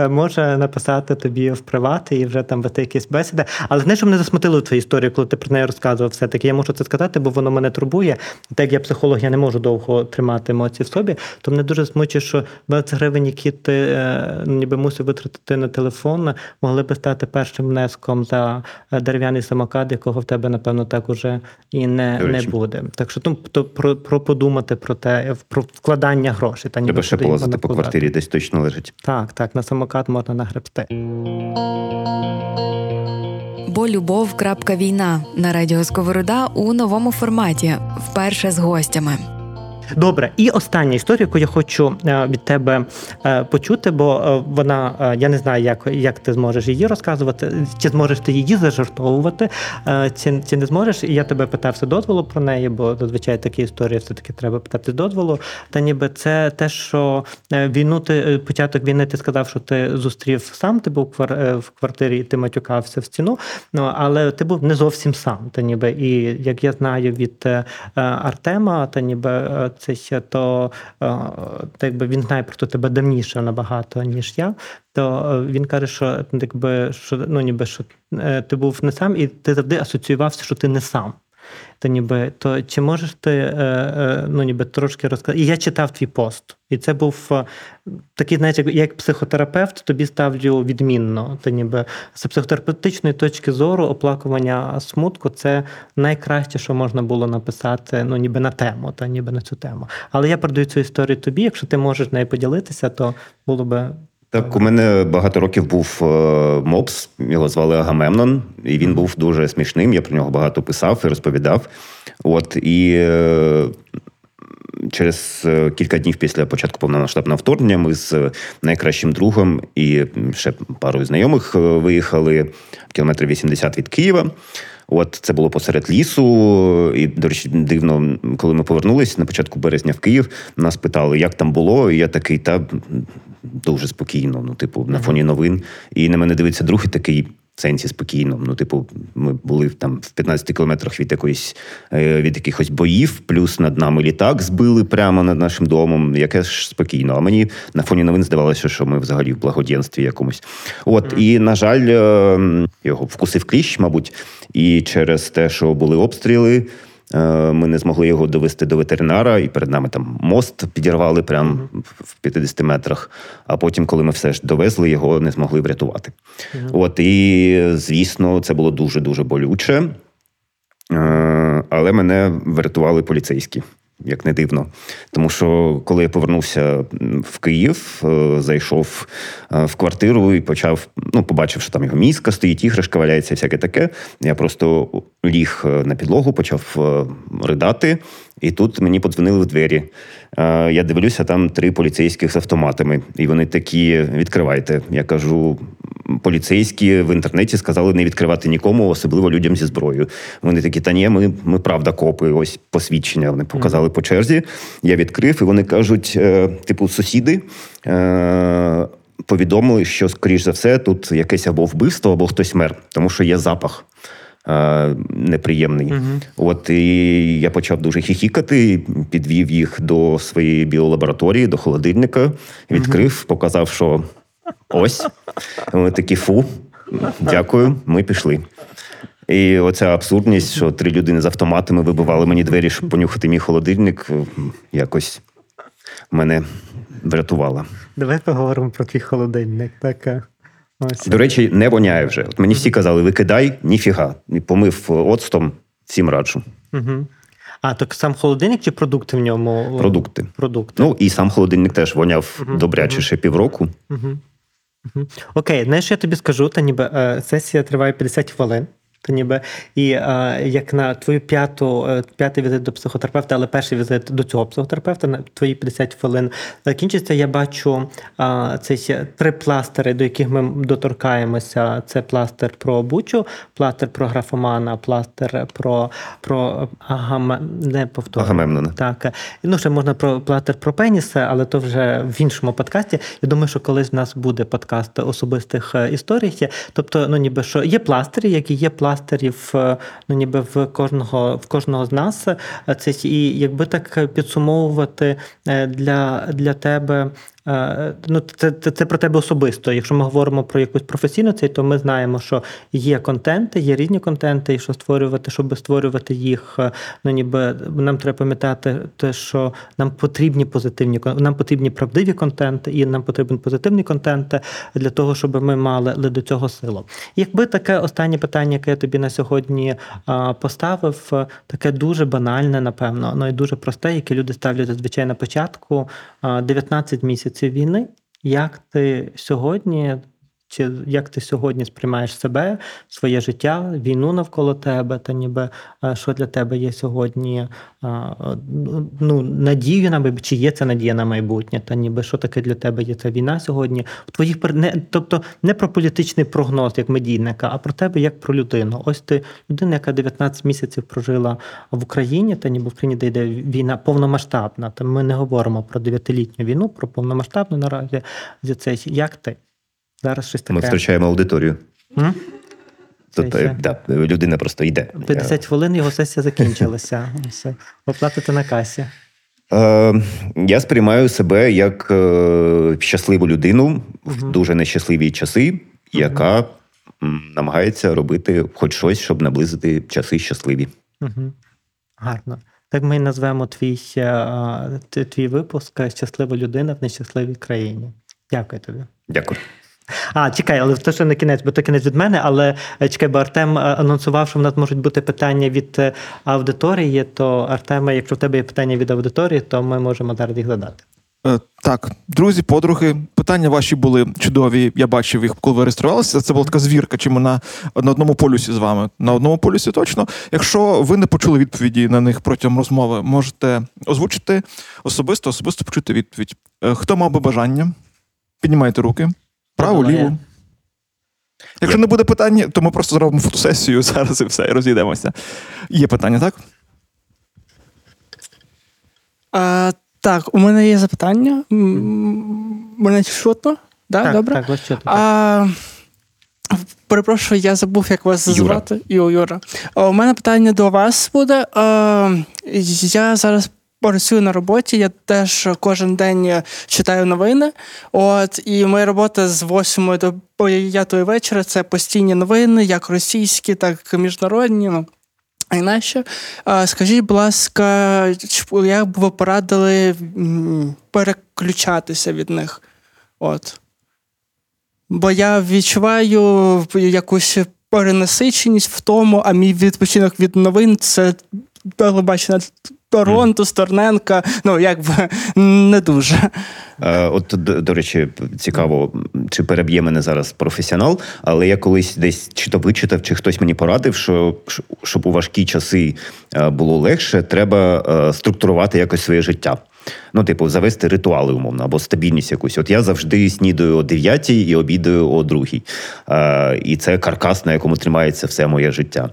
може написати тобі в приват і вже там вести якісь бесіди. Але знаєш, що мене засмутило в твоїй історії, коли ти про неї розказував. Все таки я можу це сказати, бо воно мене турбує. Так як я психолог, я не можу довго тримати емоції в собі. То мене дуже смучить, що 20 гривень, які ти ніби мусив витратити на телефон, могли би стати першим внеском за е, дерев'яний самокат, якого в тебе, напевно, так уже і не, не буде. Так що ну, то про, про подумати про те, про вкладання грошей. Та ніби Треба ще полазити по квартирі, десь точно лежить. Так, так, на самокат можна нагребсти. Бо любов. крапка війна на радіо Сковорода у новому форматі, вперше з гостями. Добре, і остання історія, яку я хочу е, від тебе е, почути, бо е, вона я не знаю, як, як ти зможеш її розказувати, чи зможеш ти її зажартовувати, чи, чи не зможеш. І я тебе питався дозволу про неї, бо зазвичай такі історії все-таки треба питати дозволу. Та ніби це те, що війну ти початок війни ти сказав, що ти зустрів сам, ти був в квар- в квартирі і ти матюкався в стіну. Ну але ти був не зовсім сам. Та ніби і як я знаю від Артема, та ніби ще то е, та якби він знає про тебе давніше набагато, ніж я. То е, він каже, що якби що ну ніби що е, ти був не сам, і ти завжди асоціювався, що ти не сам. То ніби то чи можеш ти е, е, ну ніби трошки розказати? І я читав твій пост, і це був е, такий, знаєш, як, як психотерапевт, тобі ставлю відмінно. То ніби з психотерапевтичної точки зору оплакування смутку це найкраще, що можна було написати, ну ніби на тему, та ніби на цю тему. Але я передаю цю історію тобі. Якщо ти можеш нею поділитися, то було би Так, у мене багато років був е, мопс, його звали Агамемнон, і він був дуже смішним. Я про нього багато писав і розповідав. От і е, через е, кілька днів після початку повномасштабного вторгнення ми з найкращим другом і ще парою знайомих виїхали кілометр 80 від Києва. От це було посеред лісу, і до речі, дивно, коли ми повернулися на початку березня в Київ, нас питали, як там було. І я такий, та дуже спокійно. Ну, типу, на фоні новин. І на мене дивиться друг і такий. Сенсі спокійно. Ну, типу, ми були там в 15 кілометрах від якоїсь е, від якихось боїв, плюс над нами літак збили прямо над нашим домом. Яке ж спокійно. А мені на фоні новин здавалося, що ми взагалі в благоденстві якомусь. От і на жаль, е, його вкусив кліщ, мабуть, і через те, що були обстріли. Е, Ми не змогли його довести до ветеринара, і перед нами там мост підірвали прямо в 50 метрах. А потім, коли ми все ж довезли, його не змогли врятувати. От і звісно, це було дуже дуже болюче. Е, Але мене врятували поліцейські. Як не дивно. Тому що коли я повернувся в Київ, е, зайшов е, в квартиру і почав, ну, побачив, що там його мізка стоїть, іграшка валяється, всяке таке. Я просто ліг е, на підлогу, почав ридати, і тут мені подзвонили в двері. Я дивлюся, там три поліцейських з автоматами, і вони такі: відкривайте. Я кажу, поліцейські в інтернеті сказали не відкривати нікому, особливо людям зі зброєю. Вони такі, та ні, ми ми правда копи, ось посвідчення. Вони показали по черзі. Я відкрив, і вони кажуть: е, типу, сусіди. Е, Повідомили, що, скоріш за все, тут якесь або вбивство, або хтось мер, тому що є запах е, неприємний. Uh-huh. От і я почав дуже хіхікати, підвів їх до своєї біолабораторії, до холодильника, відкрив, uh-huh. показав, що Ось. Ми такі фу. Дякую, ми пішли. І оця абсурдність, що три людини з автоматами вибивали мені двері, щоб понюхати мій холодильник, якось мене врятувала. Давай поговоримо про твій холодильник. Так. Ось. До речі, не воняє вже. От Мені всі казали, викидай, ніфіга. І помив оцтом, всім раджу. Угу. А, так сам холодильник чи продукти в ньому? Продукти. Продукти. Ну і сам холодильник теж воняв угу. добряче ще півроку. Угу. Окей, знаєш, я тобі скажу, та ніби е, сесія триває 50 хвилин. То ніби і а, як на твою п'яту е, п'ятий візит до психотерапевта, але перший візит до цього психотерапевта на твої 50 хвилин закінчиться. Я бачу а, це три пластери, до яких ми доторкаємося. Це пластир про бучу, пластир про графомана, пластир про про агам... не повторю. Агамемнона. Так. Ну, ще можна про пластир про пеніси, але то вже в іншому подкасті. Я думаю, що колись в нас буде подкаст особистих е, історій. Тобто, ну ніби що є пластирі, які є пластири кластерів, е, ну ніби в кожного в кожного з нас. Е, це і якби так підсумовувати е, для, для тебе ну, це, це це, про тебе особисто. Якщо ми говоримо про якусь професійну цей, то ми знаємо, що є контенти, є різні контенти, і що створювати, щоб створювати їх, е, ну ніби нам треба пам'ятати, те, що нам потрібні позитивні нам потрібні правдиві контенти, і нам потрібен позитивний контент для того, щоб ми мали до цього силу. Якби таке останнє питання, яке я тобі на сьогодні поставив, е, таке дуже банальне, напевно, ну і дуже просте, яке люди ставлять зазвичай на початку 19 місяців місяці війни. Як ти сьогодні, чи як ти сьогодні сприймаєш себе, своє життя, війну навколо тебе, та ніби що для тебе є сьогодні ну, надію на чи є це надія на майбутнє, та ніби що таке для тебе є ця війна сьогодні? В твоїх не, тобто не про політичний прогноз як медійника, а про тебе як про людину. Ось ти людина, яка 19 місяців прожила в Україні, та ніби в Україні де йде війна повномасштабна. Та ми не говоримо про дев'ятилітню війну, про повномасштабну наразі. Як ти? Зараз щось таке. Ми втрачаємо аудиторію. М? Тобто, да, людина просто йде. 50 хвилин його сесія закінчилася. Оплатити на касі. Е, Я сприймаю себе як е, щасливу людину в дуже нещасливі часи, яка намагається робити хоч щось, щоб наблизити часи щасливі. Гарно. Так ми назвемо твій, е, твій випуск Щаслива людина в нещасливій країні. Дякую тобі. Дякую. А, чекай, але то ще не кінець, бо то кінець від мене. Але е, чекай, бо Артем е, анонсував, що в нас можуть бути питання від е, аудиторії. То Артеме, якщо в тебе є питання від аудиторії, то ми можемо зараз їх задати. Так, друзі, подруги, питання ваші були чудові. Я бачив їх, коли ви реєструвалися. Це була така звірка, чи ми на одному полюсі з вами. На одному полюсі точно. Якщо ви не почули відповіді на них протягом розмови, можете озвучити особисто, особисто почути відповідь. Хто мав би бажання? Піднімайте руки. Право, ліво. Якщо не буде питання, то ми просто зробимо фотосесію зараз і все, і розійдемося. Є питання, так? А, Так, у мене є запитання. Мене чутно? Да? Так, Добре? Так, чутно. А, Перепрошую, я забув, як вас Юра. звати. Юра. У мене питання до вас буде. Я зараз працюю на роботі, я теж кожен день читаю новини. От і моя робота з 8 до 5 вечора це постійні новини, як російські, так і міжнародні. Ну, а інакше, скажіть, будь ласка, як б ви порадили переключатися від них? От. Бо я відчуваю якусь перенасиченість в тому, а мій відпочинок від новин це телебачення Торонто, Сторненка, ну якби не дуже. Е, от, до, до речі, цікаво, чи переб'є мене зараз професіонал, але я колись десь чи то вичитав, чи хтось мені порадив, що щоб у важкі часи е, було легше, треба е, структурувати якось своє життя. Ну, типу, завести ритуали, умовно, або стабільність якусь. От я завжди снідаю о 9 і обідаю о 2. І це каркас, на якому тримається все моє життя.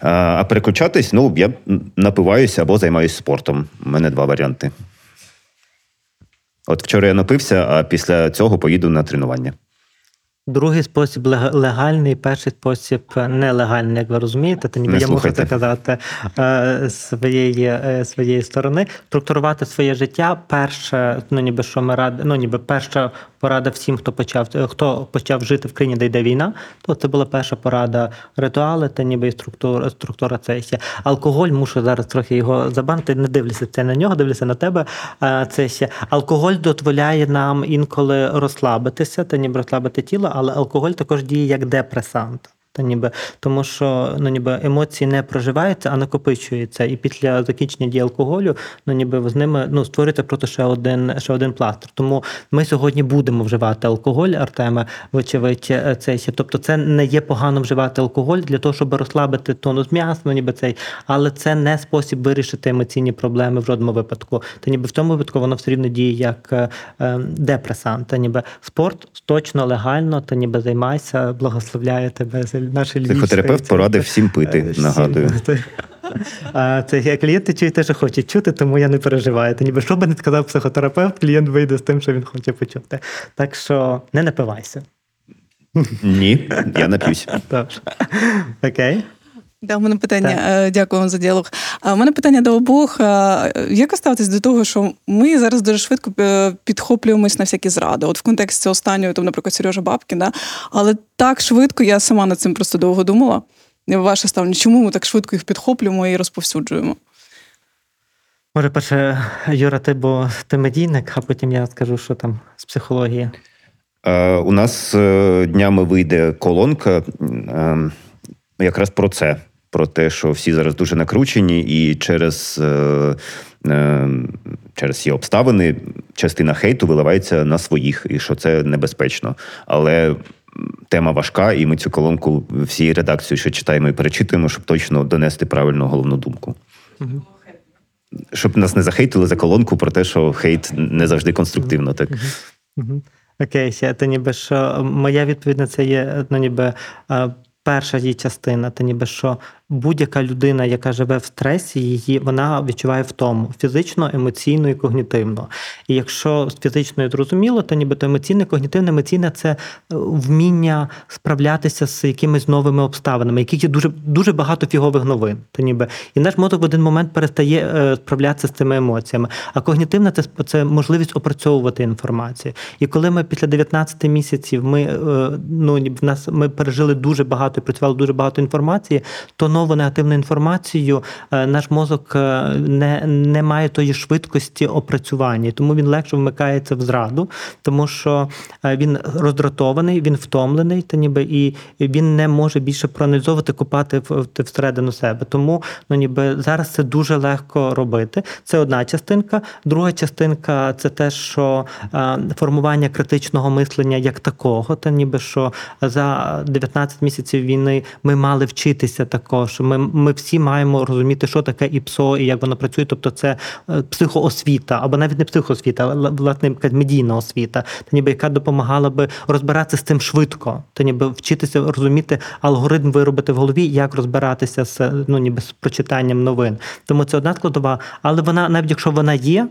А переключатись, ну, я напиваюся або займаюся спортом. У мене два варіанти. От вчора я напився, а після цього поїду на тренування. Другий спосіб легальний, перший спосіб нелегальний, як ви розумієте, то ніби Не я можу це казати е, своєї е, своєї сторони. Структурувати своє життя. Перше, ну ніби що ми ради, ну ніби перша порада всім, хто почав хто почав жити в країні, де йде війна. То це була перша порада ритуали, та ніби і структура структура це ще. Алкоголь мушу зараз трохи його забанити. Не дивлюся це на нього, дивлюся на тебе. Це ще алкоголь дозволяє нам інколи розслабитися, та ніби розслабити тіло але алкоголь також діє як депресант. Та ніби тому, що ну ніби емоції не проживаються, а накопичуються. І після закінчення дії алкоголю, ну ніби з ними ну створюється просто ще один ще один пластир. Тому ми сьогодні будемо вживати алкоголь, Артеме, вочевидь, е, цей тобто, це не є погано вживати алкоголь для того, щоб розслабити тонус м'яс, ну ніби цей, але це не спосіб вирішити емоційні проблеми в жодному випадку. Та ніби в тому випадку воно все рівно діє як е, е, депресант. Та ніби спорт точно легально, та ніби займайся, благословляю тебе наші Психотерапевт порадив всім пити, е, нагадую. А це клієнти чують що хочуть чути, тому я не переживаю. Та ніби що би не сказав психотерапевт, клієнт вийде з тим, що він хоче почути. Так що не напивайся. Ні, я нап'юсь. Окей. Да, у мене питання. Так. Е, дякую вам за діалог. У мене питання до обох. Як ставитись до того, що ми зараз дуже швидко е, підхоплюємось на всякі зради? От в контексті останньої, там, наприклад, Сережа Бабкін, да? але так швидко я сама над цим просто довго думала. Ваше ставлення, чому ми так швидко їх підхоплюємо і розповсюджуємо? Може, перше, Юра, ти бо ти медійник, а потім я скажу, що там з психології. Е, У нас е, днями вийде колонка е, якраз про це про те, що всі зараз дуже накручені, і через е, е, через ці обставини частина хейту виливається на своїх, і що це небезпечно. Але тема важка, і ми цю колонку всією редакцією ще читаємо і перечитуємо, щоб точно донести правильну головну думку. Угу. Щоб нас не захейтили за колонку про те, що хейт не завжди конструктивно. так. Угу. Окей, ще це ніби що моя відповідь на це є ну, ніби перша її частина, та ніби що будь-яка людина, яка живе в стресі, її вона відчуває втому фізично, емоційно і когнітивно. І якщо з фізичною зрозуміло, то ніби то емоційне, когнітивне, емоційне це е, вміння справлятися з якимись новими обставинами, яких є дуже дуже багато фігових новин. То ніби і наш мозок в один момент перестає е, справлятися з цими емоціями. А когнітивне це це можливість опрацьовувати інформацію. І коли ми після 19 місяців ми е, ну в нас ми пережили дуже багато і працювали дуже багато інформації, то нову негативну інформацію, е, наш мозок е, не не має тої швидкості опрацювання, тому він легше вмикається в зраду, тому що е, він роздратований, він втомлений, та ніби і він не може більше проаналізовувати, купати всередину себе. Тому ну ніби зараз це дуже легко робити. Це одна частинка. Друга частинка це те, що формування критичного мислення як такого, та ніби що за 19 місяців війни ми мали вчитися також що ми ми всі маємо розуміти, що таке ІПСО і як воно працює. Тобто це е, психоосвіта, або навіть не психоосвіта, а власне медійна освіта, та ніби яка допомагала би розбиратися з цим швидко, та ніби вчитися розуміти алгоритм виробити в голові, як розбиратися з ну ніби з прочитанням новин. Тому це одна складова, але вона, навіть якщо вона є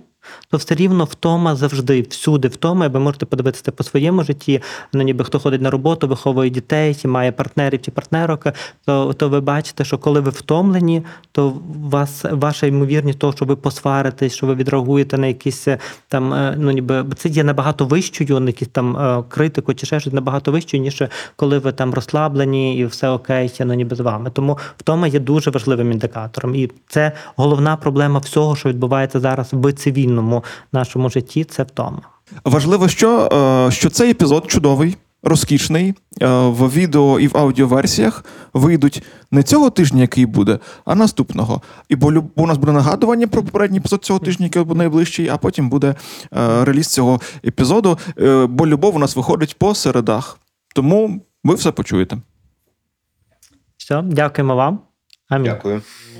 то все рівно втома завжди, всюди втома, ви можете подивитися по своєму житті. Ну, ніби хто ходить на роботу, виховує дітей, чи має партнерів чи партнерок, то то ви бачите, що коли ви втомлені, то вас ваша ймовірність того, що ви посваритесь, що ви відреагуєте на якісь е, там, е, ну ніби це є набагато вищою, на якісь там е, критику чи ще щось набагато вищою, ніж коли ви там розслаблені і все окей, ну ніби з вами. Тому втома є дуже важливим індикатором, і це головна проблема всього, що відбувається зараз в цивільному нашому житті. Це втома. Важливо, що, що цей епізод чудовий. розкішний е, в відео і в аудіоверсіях вийдуть не цього тижня, який буде, а наступного. І бо у нас буде нагадування про попередній епізод цього тижня, який буде найближчий, а потім буде е, реліз цього епізоду. Е, Бо любов у нас виходить по середах. Тому ви все почуєте. Все, дякуємо вам. Амінь. Дякую.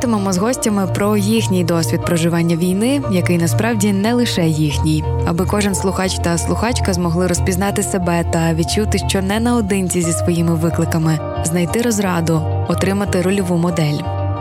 Говоритимемо з гостями про їхній досвід проживання війни, який насправді не лише їхній, аби кожен слухач та слухачка змогли розпізнати себе та відчути, що не наодинці зі своїми викликами, знайти розраду, отримати рольову модель.